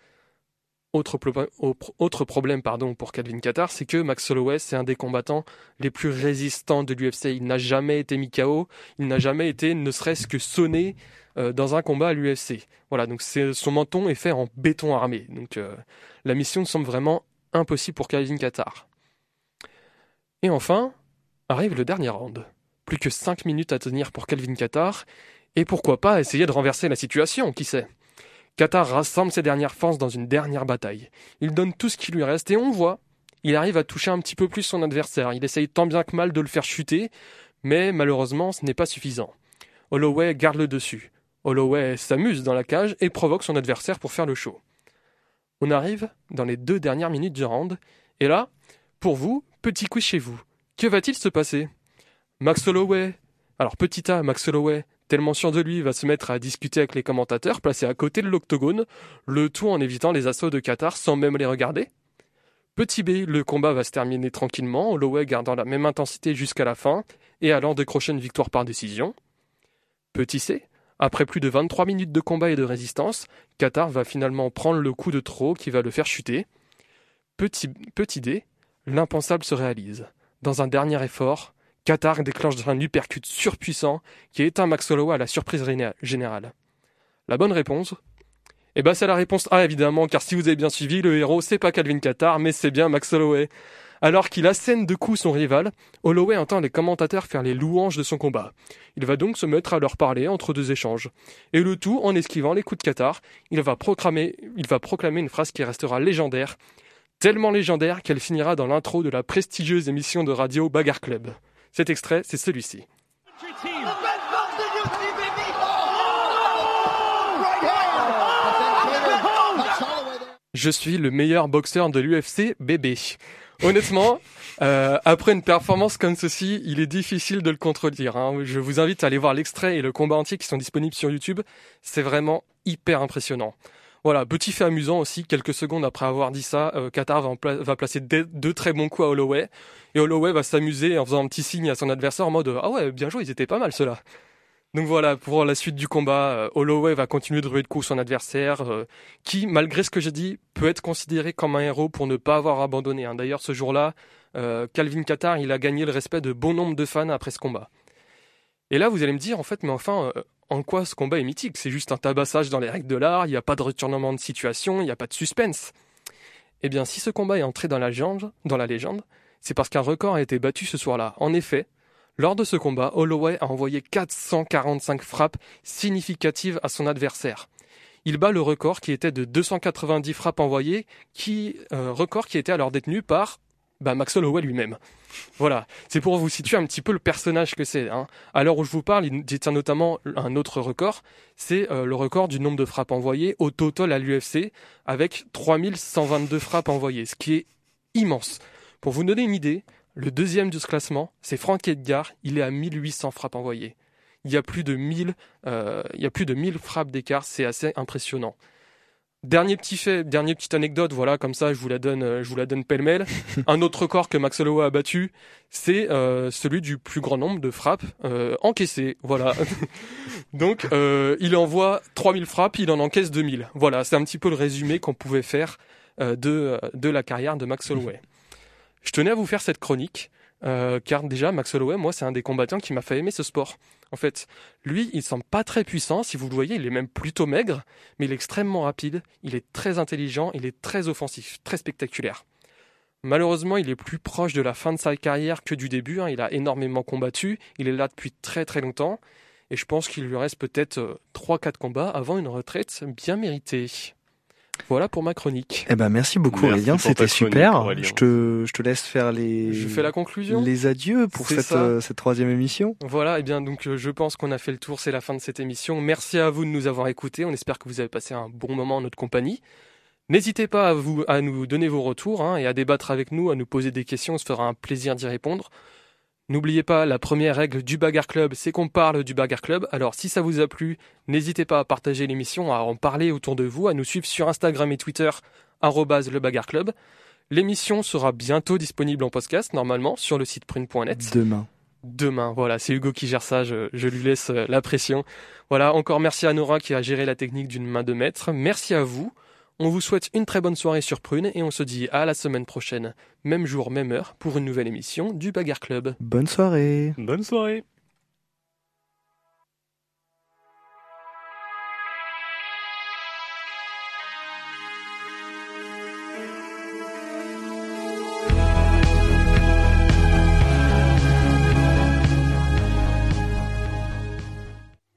Autre, pro- autre problème pardon, pour Calvin Qatar, c'est que Max Holloway, c'est un des combattants les plus résistants de l'UFC. Il n'a jamais été mis KO, il n'a jamais été ne serait-ce que sonné euh, dans un combat à l'UFC. Voilà, donc son menton est fait en béton armé. Donc euh, la mission semble vraiment impossible pour Calvin Qatar. Et enfin, arrive le dernier round. Plus que 5 minutes à tenir pour Calvin Qatar, et pourquoi pas essayer de renverser la situation, qui sait? Qatar rassemble ses dernières forces dans une dernière bataille. Il donne tout ce qui lui reste et on voit, il arrive à toucher un petit peu plus son adversaire. Il essaye tant bien que mal de le faire chuter, mais malheureusement ce n'est pas suffisant. Holloway garde le dessus. Holloway s'amuse dans la cage et provoque son adversaire pour faire le show. On arrive dans les deux dernières minutes du round, et là, pour vous, petit quiz chez vous. Que va-t-il se passer? Max Holloway. Alors petit A, Max Holloway, tellement sûr de lui, va se mettre à discuter avec les commentateurs placés à côté de l'octogone, le tout en évitant les assauts de Qatar sans même les regarder. Petit B, le combat va se terminer tranquillement, Holloway gardant la même intensité jusqu'à la fin et allant décrocher une victoire par décision. Petit C, après plus de 23 minutes de combat et de résistance, Qatar va finalement prendre le coup de trop qui va le faire chuter. Petit, petit D, l'impensable se réalise. Dans un dernier effort, Qatar déclenche un uppercut surpuissant qui éteint Max Holloway à la surprise générale. La bonne réponse? Eh ben c'est la réponse A évidemment, car si vous avez bien suivi, le héros c'est pas Calvin Qatar, mais c'est bien Max Holloway. Alors qu'il assène de coups son rival, Holloway entend les commentateurs faire les louanges de son combat. Il va donc se mettre à leur parler entre deux échanges. Et le tout en esquivant les coups de Qatar, il va proclamer, il va proclamer une phrase qui restera légendaire, tellement légendaire qu'elle finira dans l'intro de la prestigieuse émission de radio Bagarre Club. Cet extrait, c'est celui-ci. Je suis le meilleur boxeur de l'UFC, bébé. Honnêtement, euh, après une performance comme ceci, il est difficile de le contredire. Hein. Je vous invite à aller voir l'extrait et le combat entier qui sont disponibles sur YouTube. C'est vraiment hyper impressionnant. Voilà, petit fait amusant aussi, quelques secondes après avoir dit ça, euh, Qatar va, placer deux, très bons coups à Holloway, et Holloway va s'amuser en faisant un petit signe à son adversaire en mode « Ah ouais, bien joué, ils étaient pas mal ceux-là ». Donc voilà, pour la suite du combat, euh, Holloway va continuer de ruer de coups son adversaire, euh, qui, malgré ce que j'ai dit, peut être considéré comme un héros pour ne pas avoir abandonné. Hein. D'ailleurs, ce jour-là, Calvin Qatar, il a gagné le respect de bon nombre de fans après ce combat. Et là, vous allez me dire, en fait, mais enfin, en quoi ce combat est mythique C'est juste un tabassage dans les règles de l'art, il n'y a pas de retournement de situation, il n'y a pas de suspense. Eh bien, si ce combat est entré dans la légende, dans la légende, c'est parce qu'un record a été battu ce soir-là. En effet, lors de ce combat, Holloway a envoyé 445 frappes significatives à son adversaire. Il bat le record qui était de 290 frappes envoyées, qui, euh, record qui était alors détenu par bah, Max Holloway lui-même. Voilà, c'est pour vous situer un petit peu le personnage que c'est. Hein. À l'heure où je vous parle, il détient notamment un autre record, c'est euh, le record du nombre de frappes envoyées au total à l'UFC, avec 3122 frappes envoyées, ce qui est immense. Pour vous donner une idée, le deuxième de ce classement, c'est Frank Edgar, il est à 1800 frappes envoyées. Il y a plus de 1000, euh, il y a plus de 1000 frappes d'écart, c'est assez impressionnant. Dernier petit fait, dernière petite anecdote, voilà, comme ça, je vous la donne, euh, je vous la donne pêle-mêle. Un autre record que Max Holloway a battu, c'est euh, celui du plus grand nombre de frappes euh, encaissées. Voilà. Donc, il envoie 3000 frappes, il en encaisse 2000. Voilà, c'est un petit peu le résumé qu'on pouvait faire de de la carrière de Max Holloway. Je tenais à vous faire cette chronique euh, car déjà, Max Holloway, moi, c'est un des combattants qui m'a fait aimer ce sport. En fait, lui, il semble pas très puissant. Si vous le voyez, il est même plutôt maigre, mais il est extrêmement rapide. Il est très intelligent. Il est très offensif, très spectaculaire. Malheureusement, il est plus proche de la fin de sa carrière que du début. Hein. Il a énormément combattu. Il est là depuis très très longtemps. Et je pense qu'il lui reste peut-être 3-4 euh, combats avant une retraite bien méritée. Voilà pour ma chronique. Eh ben merci beaucoup Aurélien, c'était super. je te je te laisse faire les Je fais la conclusion. Les adieux pour cette euh, cette troisième émission. Voilà, et eh bien donc euh, je pense qu'on a fait le tour, c'est la fin de cette émission. Merci à vous de nous avoir écoutés. On espère que vous avez passé un bon moment en notre compagnie. N'hésitez pas à, vous, à nous donner vos retours hein, et à débattre avec nous, à nous poser des questions. On se fera un plaisir d'y répondre. N'oubliez pas, la première règle du Bagarre Club, c'est qu'on parle du Bagarre Club. Alors si ça vous a plu, n'hésitez pas à partager l'émission, à en parler autour de vous, à nous suivre sur Instagram et Twitter, le Bagarre Club. L'émission sera bientôt disponible en podcast, normalement, sur le site prune.net. Demain. Demain, voilà, c'est Hugo qui gère ça, je, je, lui laisse euh, la pression. Voilà, encore merci à Nora qui a géré la technique d'une main de maître. Merci à vous. On vous souhaite une très bonne soirée sur Prune et on se dit à la semaine prochaine, même jour, même heure, pour une nouvelle émission du Bagarre Club. Bonne soirée. Bonne soirée.